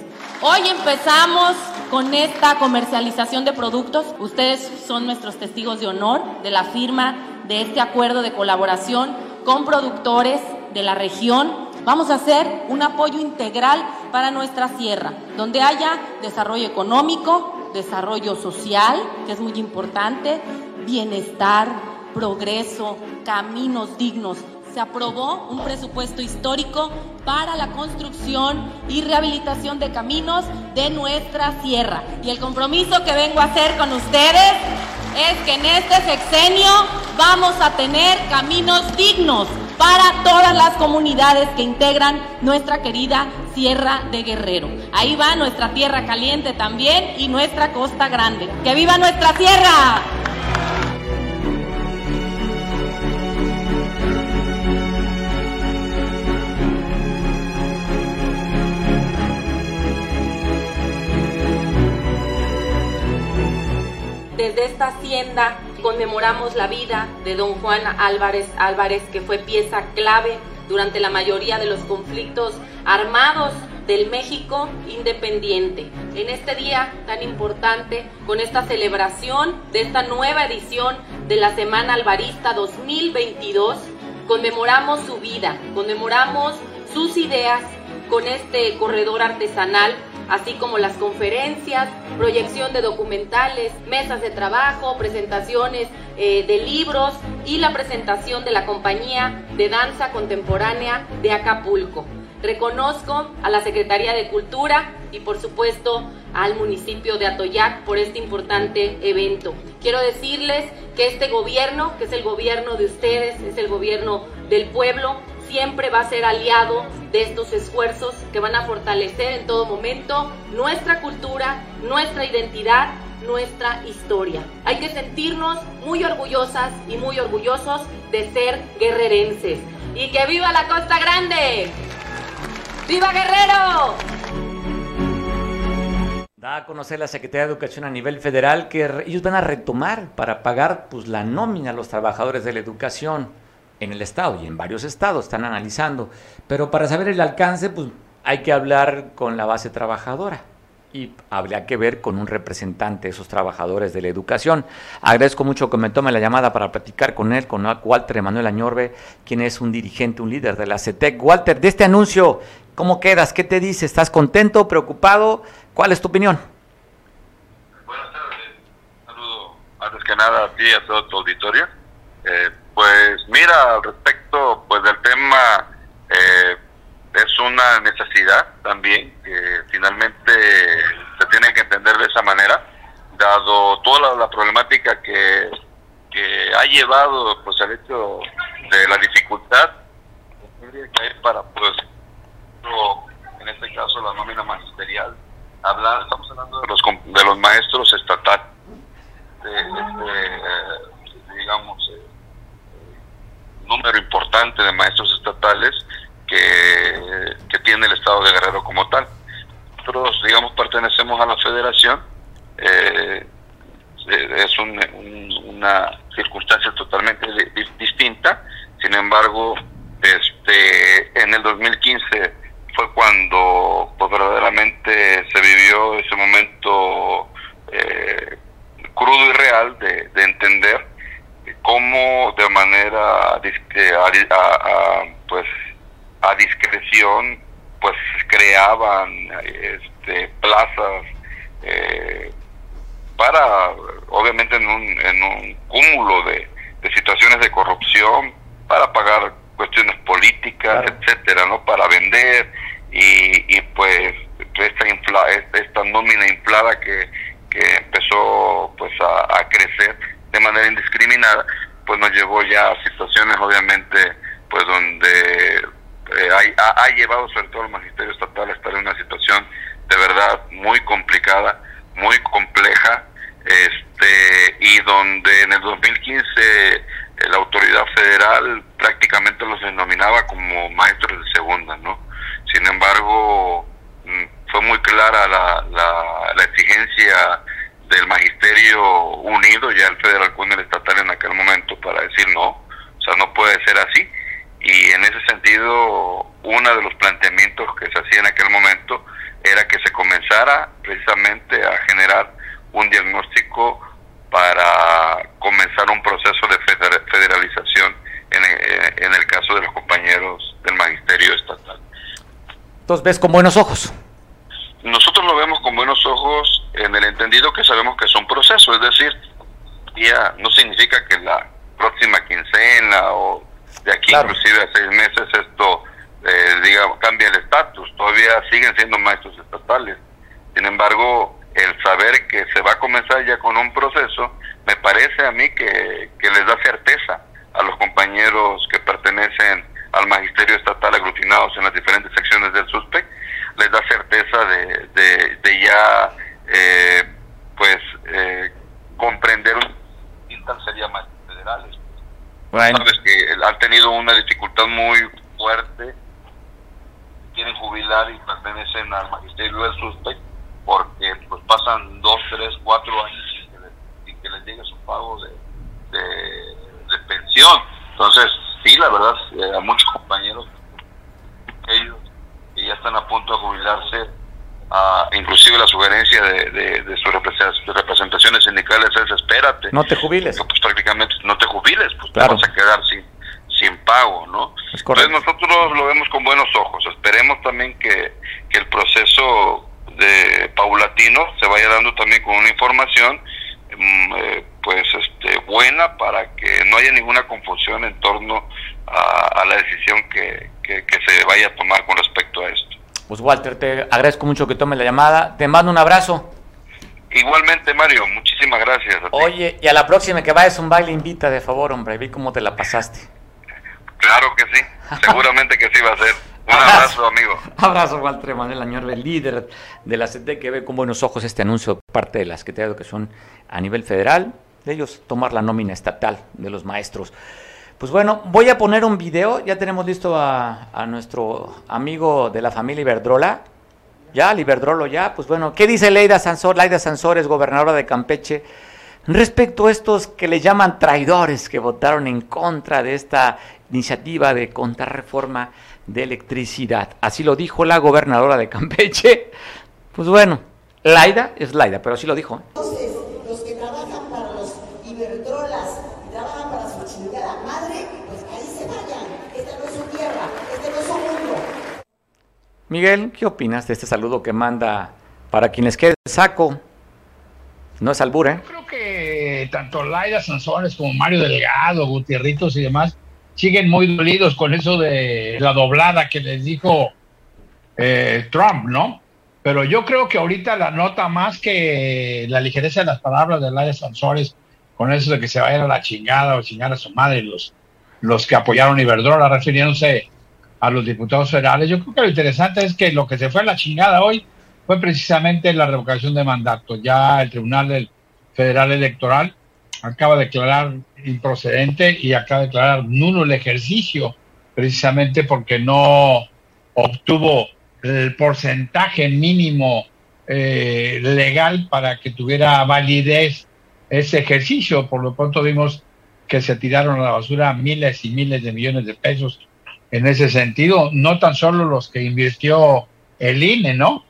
Hoy empezamos con esta comercialización de productos. Ustedes son nuestros testigos de honor de la firma de este acuerdo de colaboración con productores de la región. Vamos a hacer un apoyo integral para nuestra sierra, donde haya desarrollo económico, desarrollo social, que es muy importante, bienestar, progreso, caminos dignos. Se aprobó un presupuesto histórico para la construcción y rehabilitación de caminos de nuestra sierra. Y el compromiso que vengo a hacer con ustedes es que en este sexenio vamos a tener caminos dignos para todas las comunidades que integran nuestra querida Sierra de Guerrero. Ahí va nuestra tierra caliente también y nuestra costa grande. ¡Que viva nuestra tierra! Desde esta hacienda conmemoramos la vida de don Juan Álvarez Álvarez, que fue pieza clave durante la mayoría de los conflictos armados del México independiente. En este día tan importante, con esta celebración de esta nueva edición de la Semana Alvarista 2022, conmemoramos su vida, conmemoramos sus ideas con este corredor artesanal así como las conferencias, proyección de documentales, mesas de trabajo, presentaciones eh, de libros y la presentación de la compañía de danza contemporánea de Acapulco. Reconozco a la Secretaría de Cultura y por supuesto al municipio de Atoyac por este importante evento. Quiero decirles que este gobierno, que es el gobierno de ustedes, es el gobierno del pueblo, siempre va a ser aliado de estos esfuerzos que van a fortalecer en todo momento nuestra cultura, nuestra identidad, nuestra historia. Hay que sentirnos muy orgullosas y muy orgullosos de ser guerrerenses. ¡Y que viva la Costa Grande! ¡Viva Guerrero! Da a conocer la Secretaría de Educación a nivel federal que ellos van a retomar para pagar pues, la nómina a los trabajadores de la educación en el Estado y en varios estados están analizando. Pero para saber el alcance, pues hay que hablar con la base trabajadora y habría que ver con un representante de esos trabajadores de la educación. Agradezco mucho que me tome la llamada para platicar con él, con Walter Emanuel Añorbe, quien es un dirigente, un líder de la CETEC. Walter, de este anuncio, ¿cómo quedas? ¿Qué te dice? ¿Estás contento, preocupado? ¿Cuál es tu opinión? Buenas tardes. Saludo antes que nada a ti y a todo tu auditorio. Eh, pues mira, al respecto pues del tema, eh, es una necesidad también que finalmente se tiene que entender de esa manera, dado toda la, problemática que, que ha llevado pues el hecho de la dificultad que hay para pues la nómina magisterial, habla, estamos hablando de los, de los maestros estatales, de, digamos, eh, número importante de maestros estatales que, que tiene el Estado de Guerrero como tal. Nosotros, digamos, pertenecemos a la federación. Eh, es una circunstancia totalmente distinta. Sin embargo, este, en el 2015 fue cuando pues, verdaderamente se vivió ese momento eh, crudo y real de, entender cómo de manera a, pues a discreción pues creaban este, plazas eh, para, obviamente en un, en un cúmulo de, situaciones de corrupción, para pagar cuestiones políticas, etcétera, ¿no? Para vender y, y pues esta, infla, esta, nómina inflada que, que empezó pues a, crecer de manera indiscriminada, pues nos llevó ya a situaciones obviamente pues donde eh, ha, llevado sobre todo el magisterio estatal a estar en una situación de verdad muy complicada, muy compleja, este y donde en el 2015 eh, la autoridad federal prácticamente los denominaba como maestros de segunda, ¿no? Sin embargo, mm, fue muy clara la, la, exigencia del magisterio unido, ya el federal con estatal en aquel momento, para decir no, o sea, no puede ser así. Y en ese sentido, uno de los planteamientos que se hacía en aquel momento era que se comenzara precisamente a generar un diagnóstico para comenzar un proceso de federalización en el, eh, en el caso de los compañeros del magisterio estatal. Entonces ves con buenos ojos. Nosotros lo vemos con buenos ojos en el entendido que sabemos que es un proceso, es decir, ya no significa que la próxima quincena o de aquí inclusive a seis meses esto eh, diga cambia el estatus, todavía siguen siendo maestros estatales. Sin embargo, el saber que se va a comenzar ya con un proceso, me parece a mí que, les da certeza a los compañeros que pertenecen al magisterio estatal aglutinados en las diferentes secciones del SUSPEC, les da certeza de, de, ya eh, pues eh, comprender un sería más federales. Sabes que han tenido una dificultad muy fuerte, quieren jubilar y pertenecen al magisterio del SUSPEC porque pues pasan dos, tres, cuatro años sin que les, llegue su pago de, de, pensión. Entonces, sí, la verdad, eh, a muchos compañeros, ellos que ya están a punto de jubilarse, a, inclusive la sugerencia de, de, sus representaciones sindicales es espérate. No te jubiles. Pues prácticamente no te jubiles, pues te vas a quedar sin, sin pago, ¿no? Entonces nosotros lo vemos con buenos ojos. Esperemos también que, que el proceso de paulatino se vaya dando también con una información mm, eh, pues este buena para que no haya ninguna confusión en torno a, la decisión que, que, se vaya a tomar con respecto a esto. Pues Walter, te agradezco mucho que tome la llamada, te mando un abrazo. Igualmente, Mario, muchísimas gracias. Oye, y a la próxima que vayas a un baile, invita de favor, hombre, vi cómo te la pasaste. Claro que sí, seguramente que sí va a ser. Un [laughs] abrazo, amigo. [laughs] Abrazo, Walter Manuel Añorbe, líder de la CT, que ve con buenos ojos este anuncio parte de las que te que son a nivel federal, de ellos tomar la nómina estatal de los maestros. Pues bueno, voy a poner un video, ya tenemos listo a, nuestro amigo de la familia Iberdrola, ya, Iberdrolo ya, pues bueno, ¿qué dice Leida Sansor? Leida Sansor es gobernadora de Campeche respecto a estos que le llaman traidores que votaron en contra de esta iniciativa de contrarreforma de electricidad. Así lo dijo la gobernadora de Campeche. Pues bueno, Laida es Laida, pero así lo dijo. Entonces, los que trabajan para los Iberdrolas y trabajan para su chingada madre, pues ahí se vayan. Esta no es su tierra, este no es su mundo. Miguel, ¿qué opinas de este saludo que manda para quienes quede saco? No es albur, ¿eh? Yo creo que tanto Laida Sanzones como Mario Delgado, Gutierritos y demás siguen muy dolidos con eso de la doblada que les dijo eh, Trump, ¿no? Pero yo creo que ahorita la nota más que la ligereza de las palabras de Laia Sansores, con eso de que se vaya a la chingada o chingar a su madre, los, los que apoyaron Iberdrola, refiriéndose a los diputados federales. Yo creo que lo interesante es que lo que se fue a la chingada hoy fue precisamente la revocación de mandato. Ya el Tribunal Federal Electoral acaba de declarar improcedente y acaba de declarar nulo el ejercicio, precisamente porque no obtuvo el porcentaje mínimo eh, legal para que tuviera validez ese ejercicio. Por lo pronto vimos que se tiraron a la basura miles y miles de millones de pesos en ese sentido, no tan solo los que invirtió el INE, ¿no?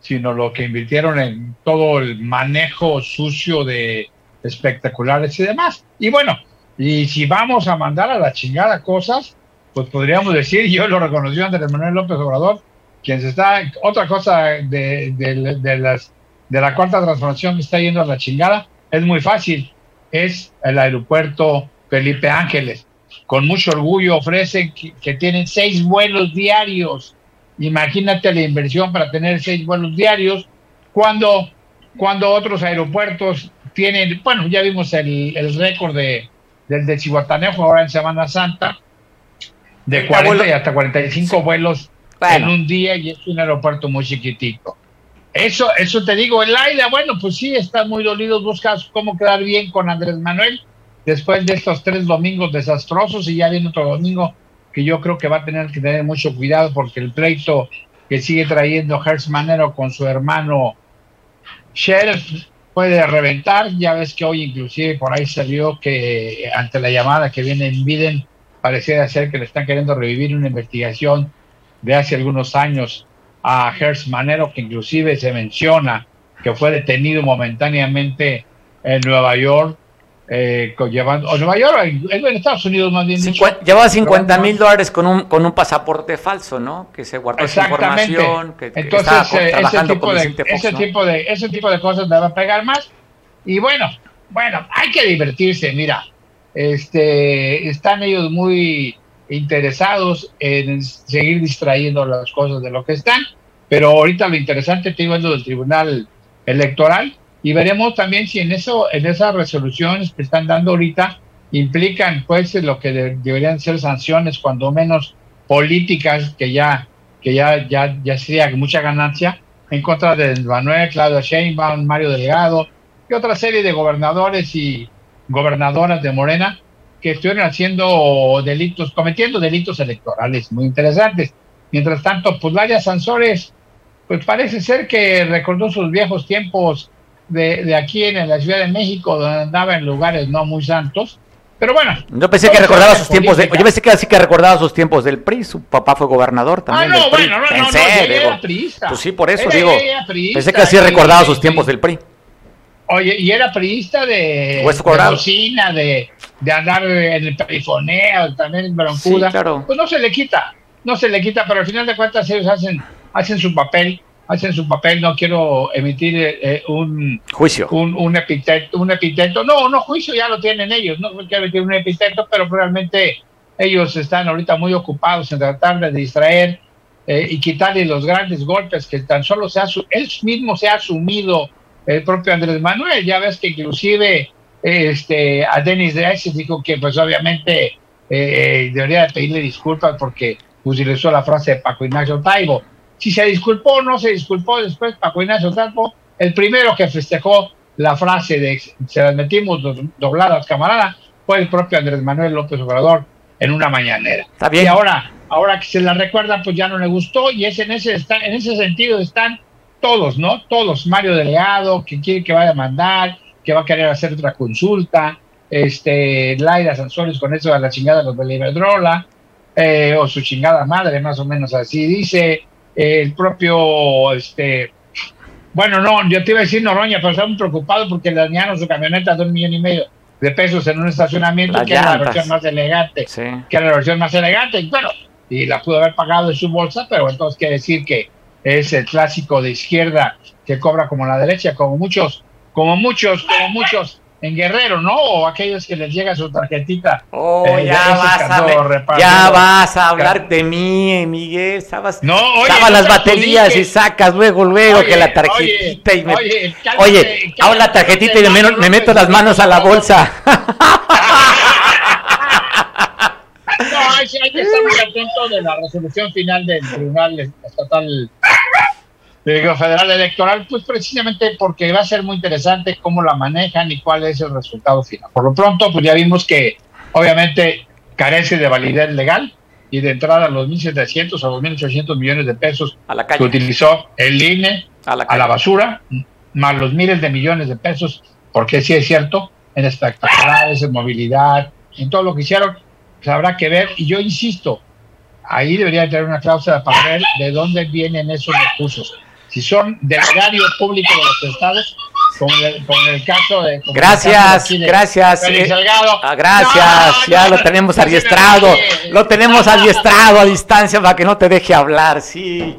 Sino lo que invirtieron en todo el manejo sucio de espectaculares y demás. Y bueno, y si vamos a mandar a la chingada cosas, pues podríamos decir, yo lo reconoció Andrés Manuel López Obrador, quien se está, otra cosa de, de, las, de la cuarta transformación que está yendo a la chingada, es muy fácil, es el aeropuerto Felipe Ángeles con mucho orgullo ofrecen que, tienen seis vuelos diarios. Imagínate la inversión para tener seis vuelos diarios cuando, cuando otros aeropuertos tienen, bueno, ya vimos el, el récord de, del de Chihuatanejo ahora en Semana Santa, de 40 y hasta 45 vuelos en un día y es un aeropuerto muy chiquitito. Eso, eso te digo, el aire, bueno, pues sí, están muy dolidos, buscas cómo quedar bien con Andrés Manuel, después de estos tres domingos desastrosos y ya viene otro domingo que yo creo que va a tener que tener mucho cuidado porque el pleito que sigue trayendo Hertz Manero con su hermano Sheriff puede reventar. Ya ves que hoy inclusive por ahí salió que ante la llamada que viene en Biden pareciera ser que le están queriendo revivir una investigación de hace algunos años a Hertz Manero que inclusive se menciona que fue detenido momentáneamente en Nueva York eh, llevando, o Nueva York, en, Estados Unidos más bien Llevaba 50 mil dólares con un, con un pasaporte falso, ¿no? Que se guardó esa información, que, Entonces, eh, ese, tipo de, ese, tipo de, ese tipo de cosas me va a pegar más. Y bueno, bueno, hay que divertirse, mira. Este, están ellos muy interesados en seguir distrayendo las cosas de lo que están, pero ahorita lo interesante, te digo, es lo del Tribunal Electoral, y veremos también si en eso en esas resoluciones que están dando ahorita implican pues lo que deberían ser sanciones cuando menos políticas que ya que ya ya ya sería mucha ganancia en contra de Manuel Claudio Sheinbaum Mario Delgado y otra serie de gobernadores y gobernadoras de Morena que estuvieron haciendo delitos cometiendo delitos electorales muy interesantes. Mientras tanto pues Laia Sansores pues parece ser que recordó sus viejos tiempos de, aquí en la Ciudad de México, donde andaba en lugares no muy santos. Pero bueno. Yo pensé que recordaba sus tiempos. De, yo pensé que así que recordaba sus tiempos del PRI. Su papá fue gobernador también. Ah, no, bueno, no, no, era priista. Pues sí, por eso digo. pensé que así recordaba sus tiempos del PRI. Oye, y era priista de, de cocina, de, de andar en el perifoneo, también en Broncuda. Pues no se le quita, no se le quita, pero al final de cuentas ellos hacen, hacen su papel hacen su papel, no quiero emitir eh, un juicio, un, un, epiteto, un epiteto, no, no, juicio ya lo tienen ellos, no quiero emitir un epiteto, pero realmente ellos están ahorita muy ocupados en tratar de distraer eh, y quitarle los grandes golpes que tan solo se ha, él mismo se ha asumido el propio Andrés Manuel, ya ves que inclusive este, a Denis Dreses dijo que pues obviamente eh, debería pedirle disculpas porque utilizó la frase de Paco Ignacio Taibo, si se disculpó o no se disculpó después Paco Ignacio Talpo, el primero que festejó la frase de se las metimos dobladas, camarada, fue el propio Andrés Manuel López Obrador en una mañanera. Y ahora, ahora que se la recuerda, pues ya no le gustó, y es en ese, en ese sentido están todos, ¿no? Todos, Mario Delegado, que quiere que vaya a mandar, que va a querer hacer otra consulta, este, Laira Sanzones con eso de la chingada de los de Iberdrola, eh, o su chingada madre, más o menos así dice, el propio, este, bueno, no, yo te iba a decir Noroña, pero estaba muy preocupado porque le dañaron su camioneta de un millón y medio de pesos en un estacionamiento, que era la versión más elegante, que era la versión más elegante, y bueno, y la pudo haber pagado en su bolsa, pero entonces quiere decir que es el clásico de izquierda que cobra como la derecha, como muchos, como muchos, como muchos en Guerrero, ¿no? O aquellos que les llega su tarjetita. Oh, eh, ya, vas a ya vas a hablar de mí, Miguel. Estabas, no, oye, las baterías y sacas luego, luego que la tarjetita y me. Oye, oye hago la tarjetita y me, me meto las manos a la bolsa. [laughs] sí hay que estar muy atento de la resolución final del Tribunal Estatal Federal Electoral, pues precisamente porque va a ser muy interesante cómo la manejan y cuál es el resultado final. Por lo pronto, pues ya vimos que obviamente carece de validez legal y de entrada los 1.700 o 2.800 millones de pesos que utilizó el INE a la, basura, más los miles de millones de pesos, porque sí es cierto, en espectaculares, en movilidad, en todo lo que hicieron, pues habrá que ver, y yo insisto, ahí debería tener una cláusula para ver de dónde vienen esos recursos si son del erario público de los estados, con el, caso de... Gracias, gracias. Eh, ah, gracias, ya lo tenemos adiestrado, lo tenemos adiestrado a distancia para que no te deje hablar, sí.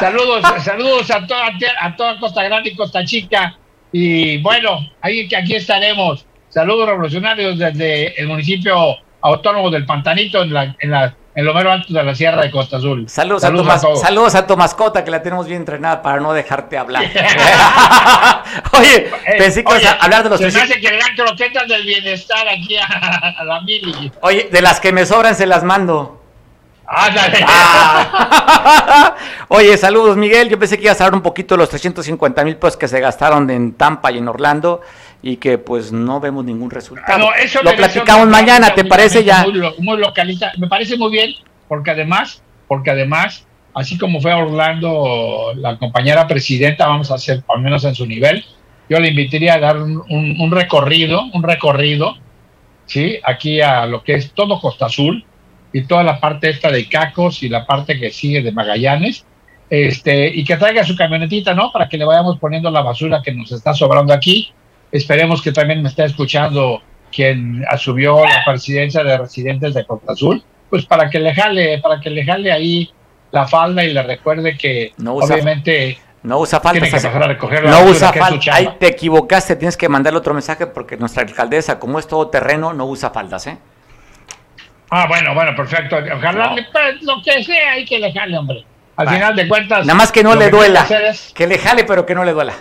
saludos, saludos a toda, a toda Costa Grande y Costa Chica. Y bueno, ahí que aquí estaremos. Saludos revolucionarios desde el municipio autónomo del Pantanito en la, en la en lo mero alto de la Sierra de Costa Azul. Saludos, a, tu saludos a tu mascota que la tenemos bien entrenada para no dejarte hablar. [laughs] [laughs] oye, pensé que a hablar de los... Se me hace que le dan croquetas del bienestar aquí a, la Mili. Oye, de las que me sobran se las mando. Ah, [laughs] Oye, saludos Miguel. Yo pensé que ibas a hablar un poquito de los 350 mil pesos que se gastaron en Tampa y en Orlando y que pues no vemos ningún resultado. Lo platicamos mañana, ¿te parece ya? Muy, localista. Me parece muy bien, porque además, porque además, así como fue a Orlando la compañera presidenta, vamos a hacer al menos en su nivel, yo le invitaría a dar un, recorrido, un recorrido, ¿sí? Aquí a lo que es todo Costa Azul y toda la parte esta de Cacos y la parte que sigue de Magallanes, este, y que traiga su camionetita, ¿no? Para que le vayamos poniendo la basura que nos está sobrando aquí Esperemos que también me esté escuchando quien asumió la presidencia de residentes de Costa Azul, pues para que le jale, para que le jale ahí la falda y le recuerde que no obviamente no usa falta. Tiene que a recoger no usa falta. Ahí te equivocaste, tienes que mandarle otro mensaje porque nuestra alcaldesa, como es todo terreno, no usa faldas, ¿eh? Ah, bueno, bueno, perfecto. Ojalá pues, lo que sea, hay que le jale, hombre. Al final de cuentas. Nada más que no le duela. Que le jale, pero que no le duela.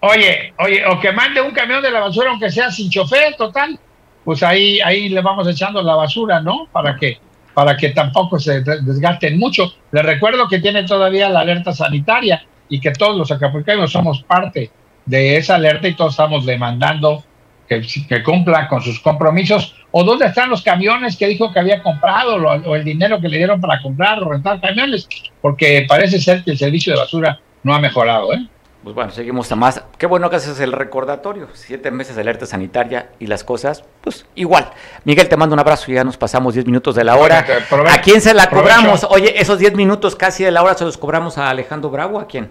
Oye, oye, o que mande un camión de la basura, aunque sea sin chofer, total, pues ahí, ahí le vamos echando la basura, ¿no? Para que, para que tampoco se desgasten mucho. Les recuerdo que tiene todavía la alerta sanitaria y que todos los acapulqueños somos parte de esa alerta y todos estamos demandando que, que cumplan con sus compromisos. ¿O dónde están los camiones que dijo que había comprado o el dinero que le dieron para comprar o rentar camiones? Porque parece ser que el servicio de basura no ha mejorado, ¿eh? Pues bueno, seguimos a más. Qué bueno que haces el recordatorio. Siete meses de alerta sanitaria y las cosas, pues igual. Miguel, te mando un abrazo. Ya nos pasamos diez minutos de la hora. ¿A quién se la cobramos? Oye, esos diez minutos casi de la hora se los cobramos a Alejandro Bravo. ¿A quién?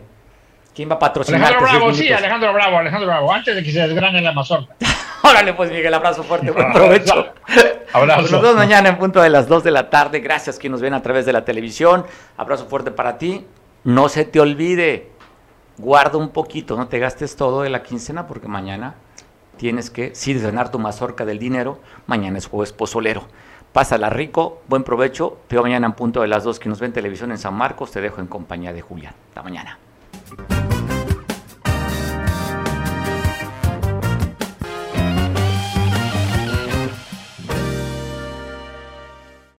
¿Quién va a patrocinar? Alejandro Bravo, sí, Alejandro Bravo, Alejandro Bravo, antes de que se desgrane la mazorca. [laughs] Órale, pues Miguel, abrazo fuerte, buen [laughs] provecho. Abrazo. Nos vemos mañana en punto de las dos de la tarde. Gracias quien nos ven a través de la televisión. Abrazo fuerte para ti. No se te olvide, guarda un poquito, no te gastes todo de la quincena porque mañana tienes que, sí, desganar tu mazorca del dinero, mañana es jueves pozolero. Pásala rico, buen provecho, te veo mañana en punto de las dos que nos ven televisión en San Marcos, te dejo en compañía de Julián. Hasta mañana.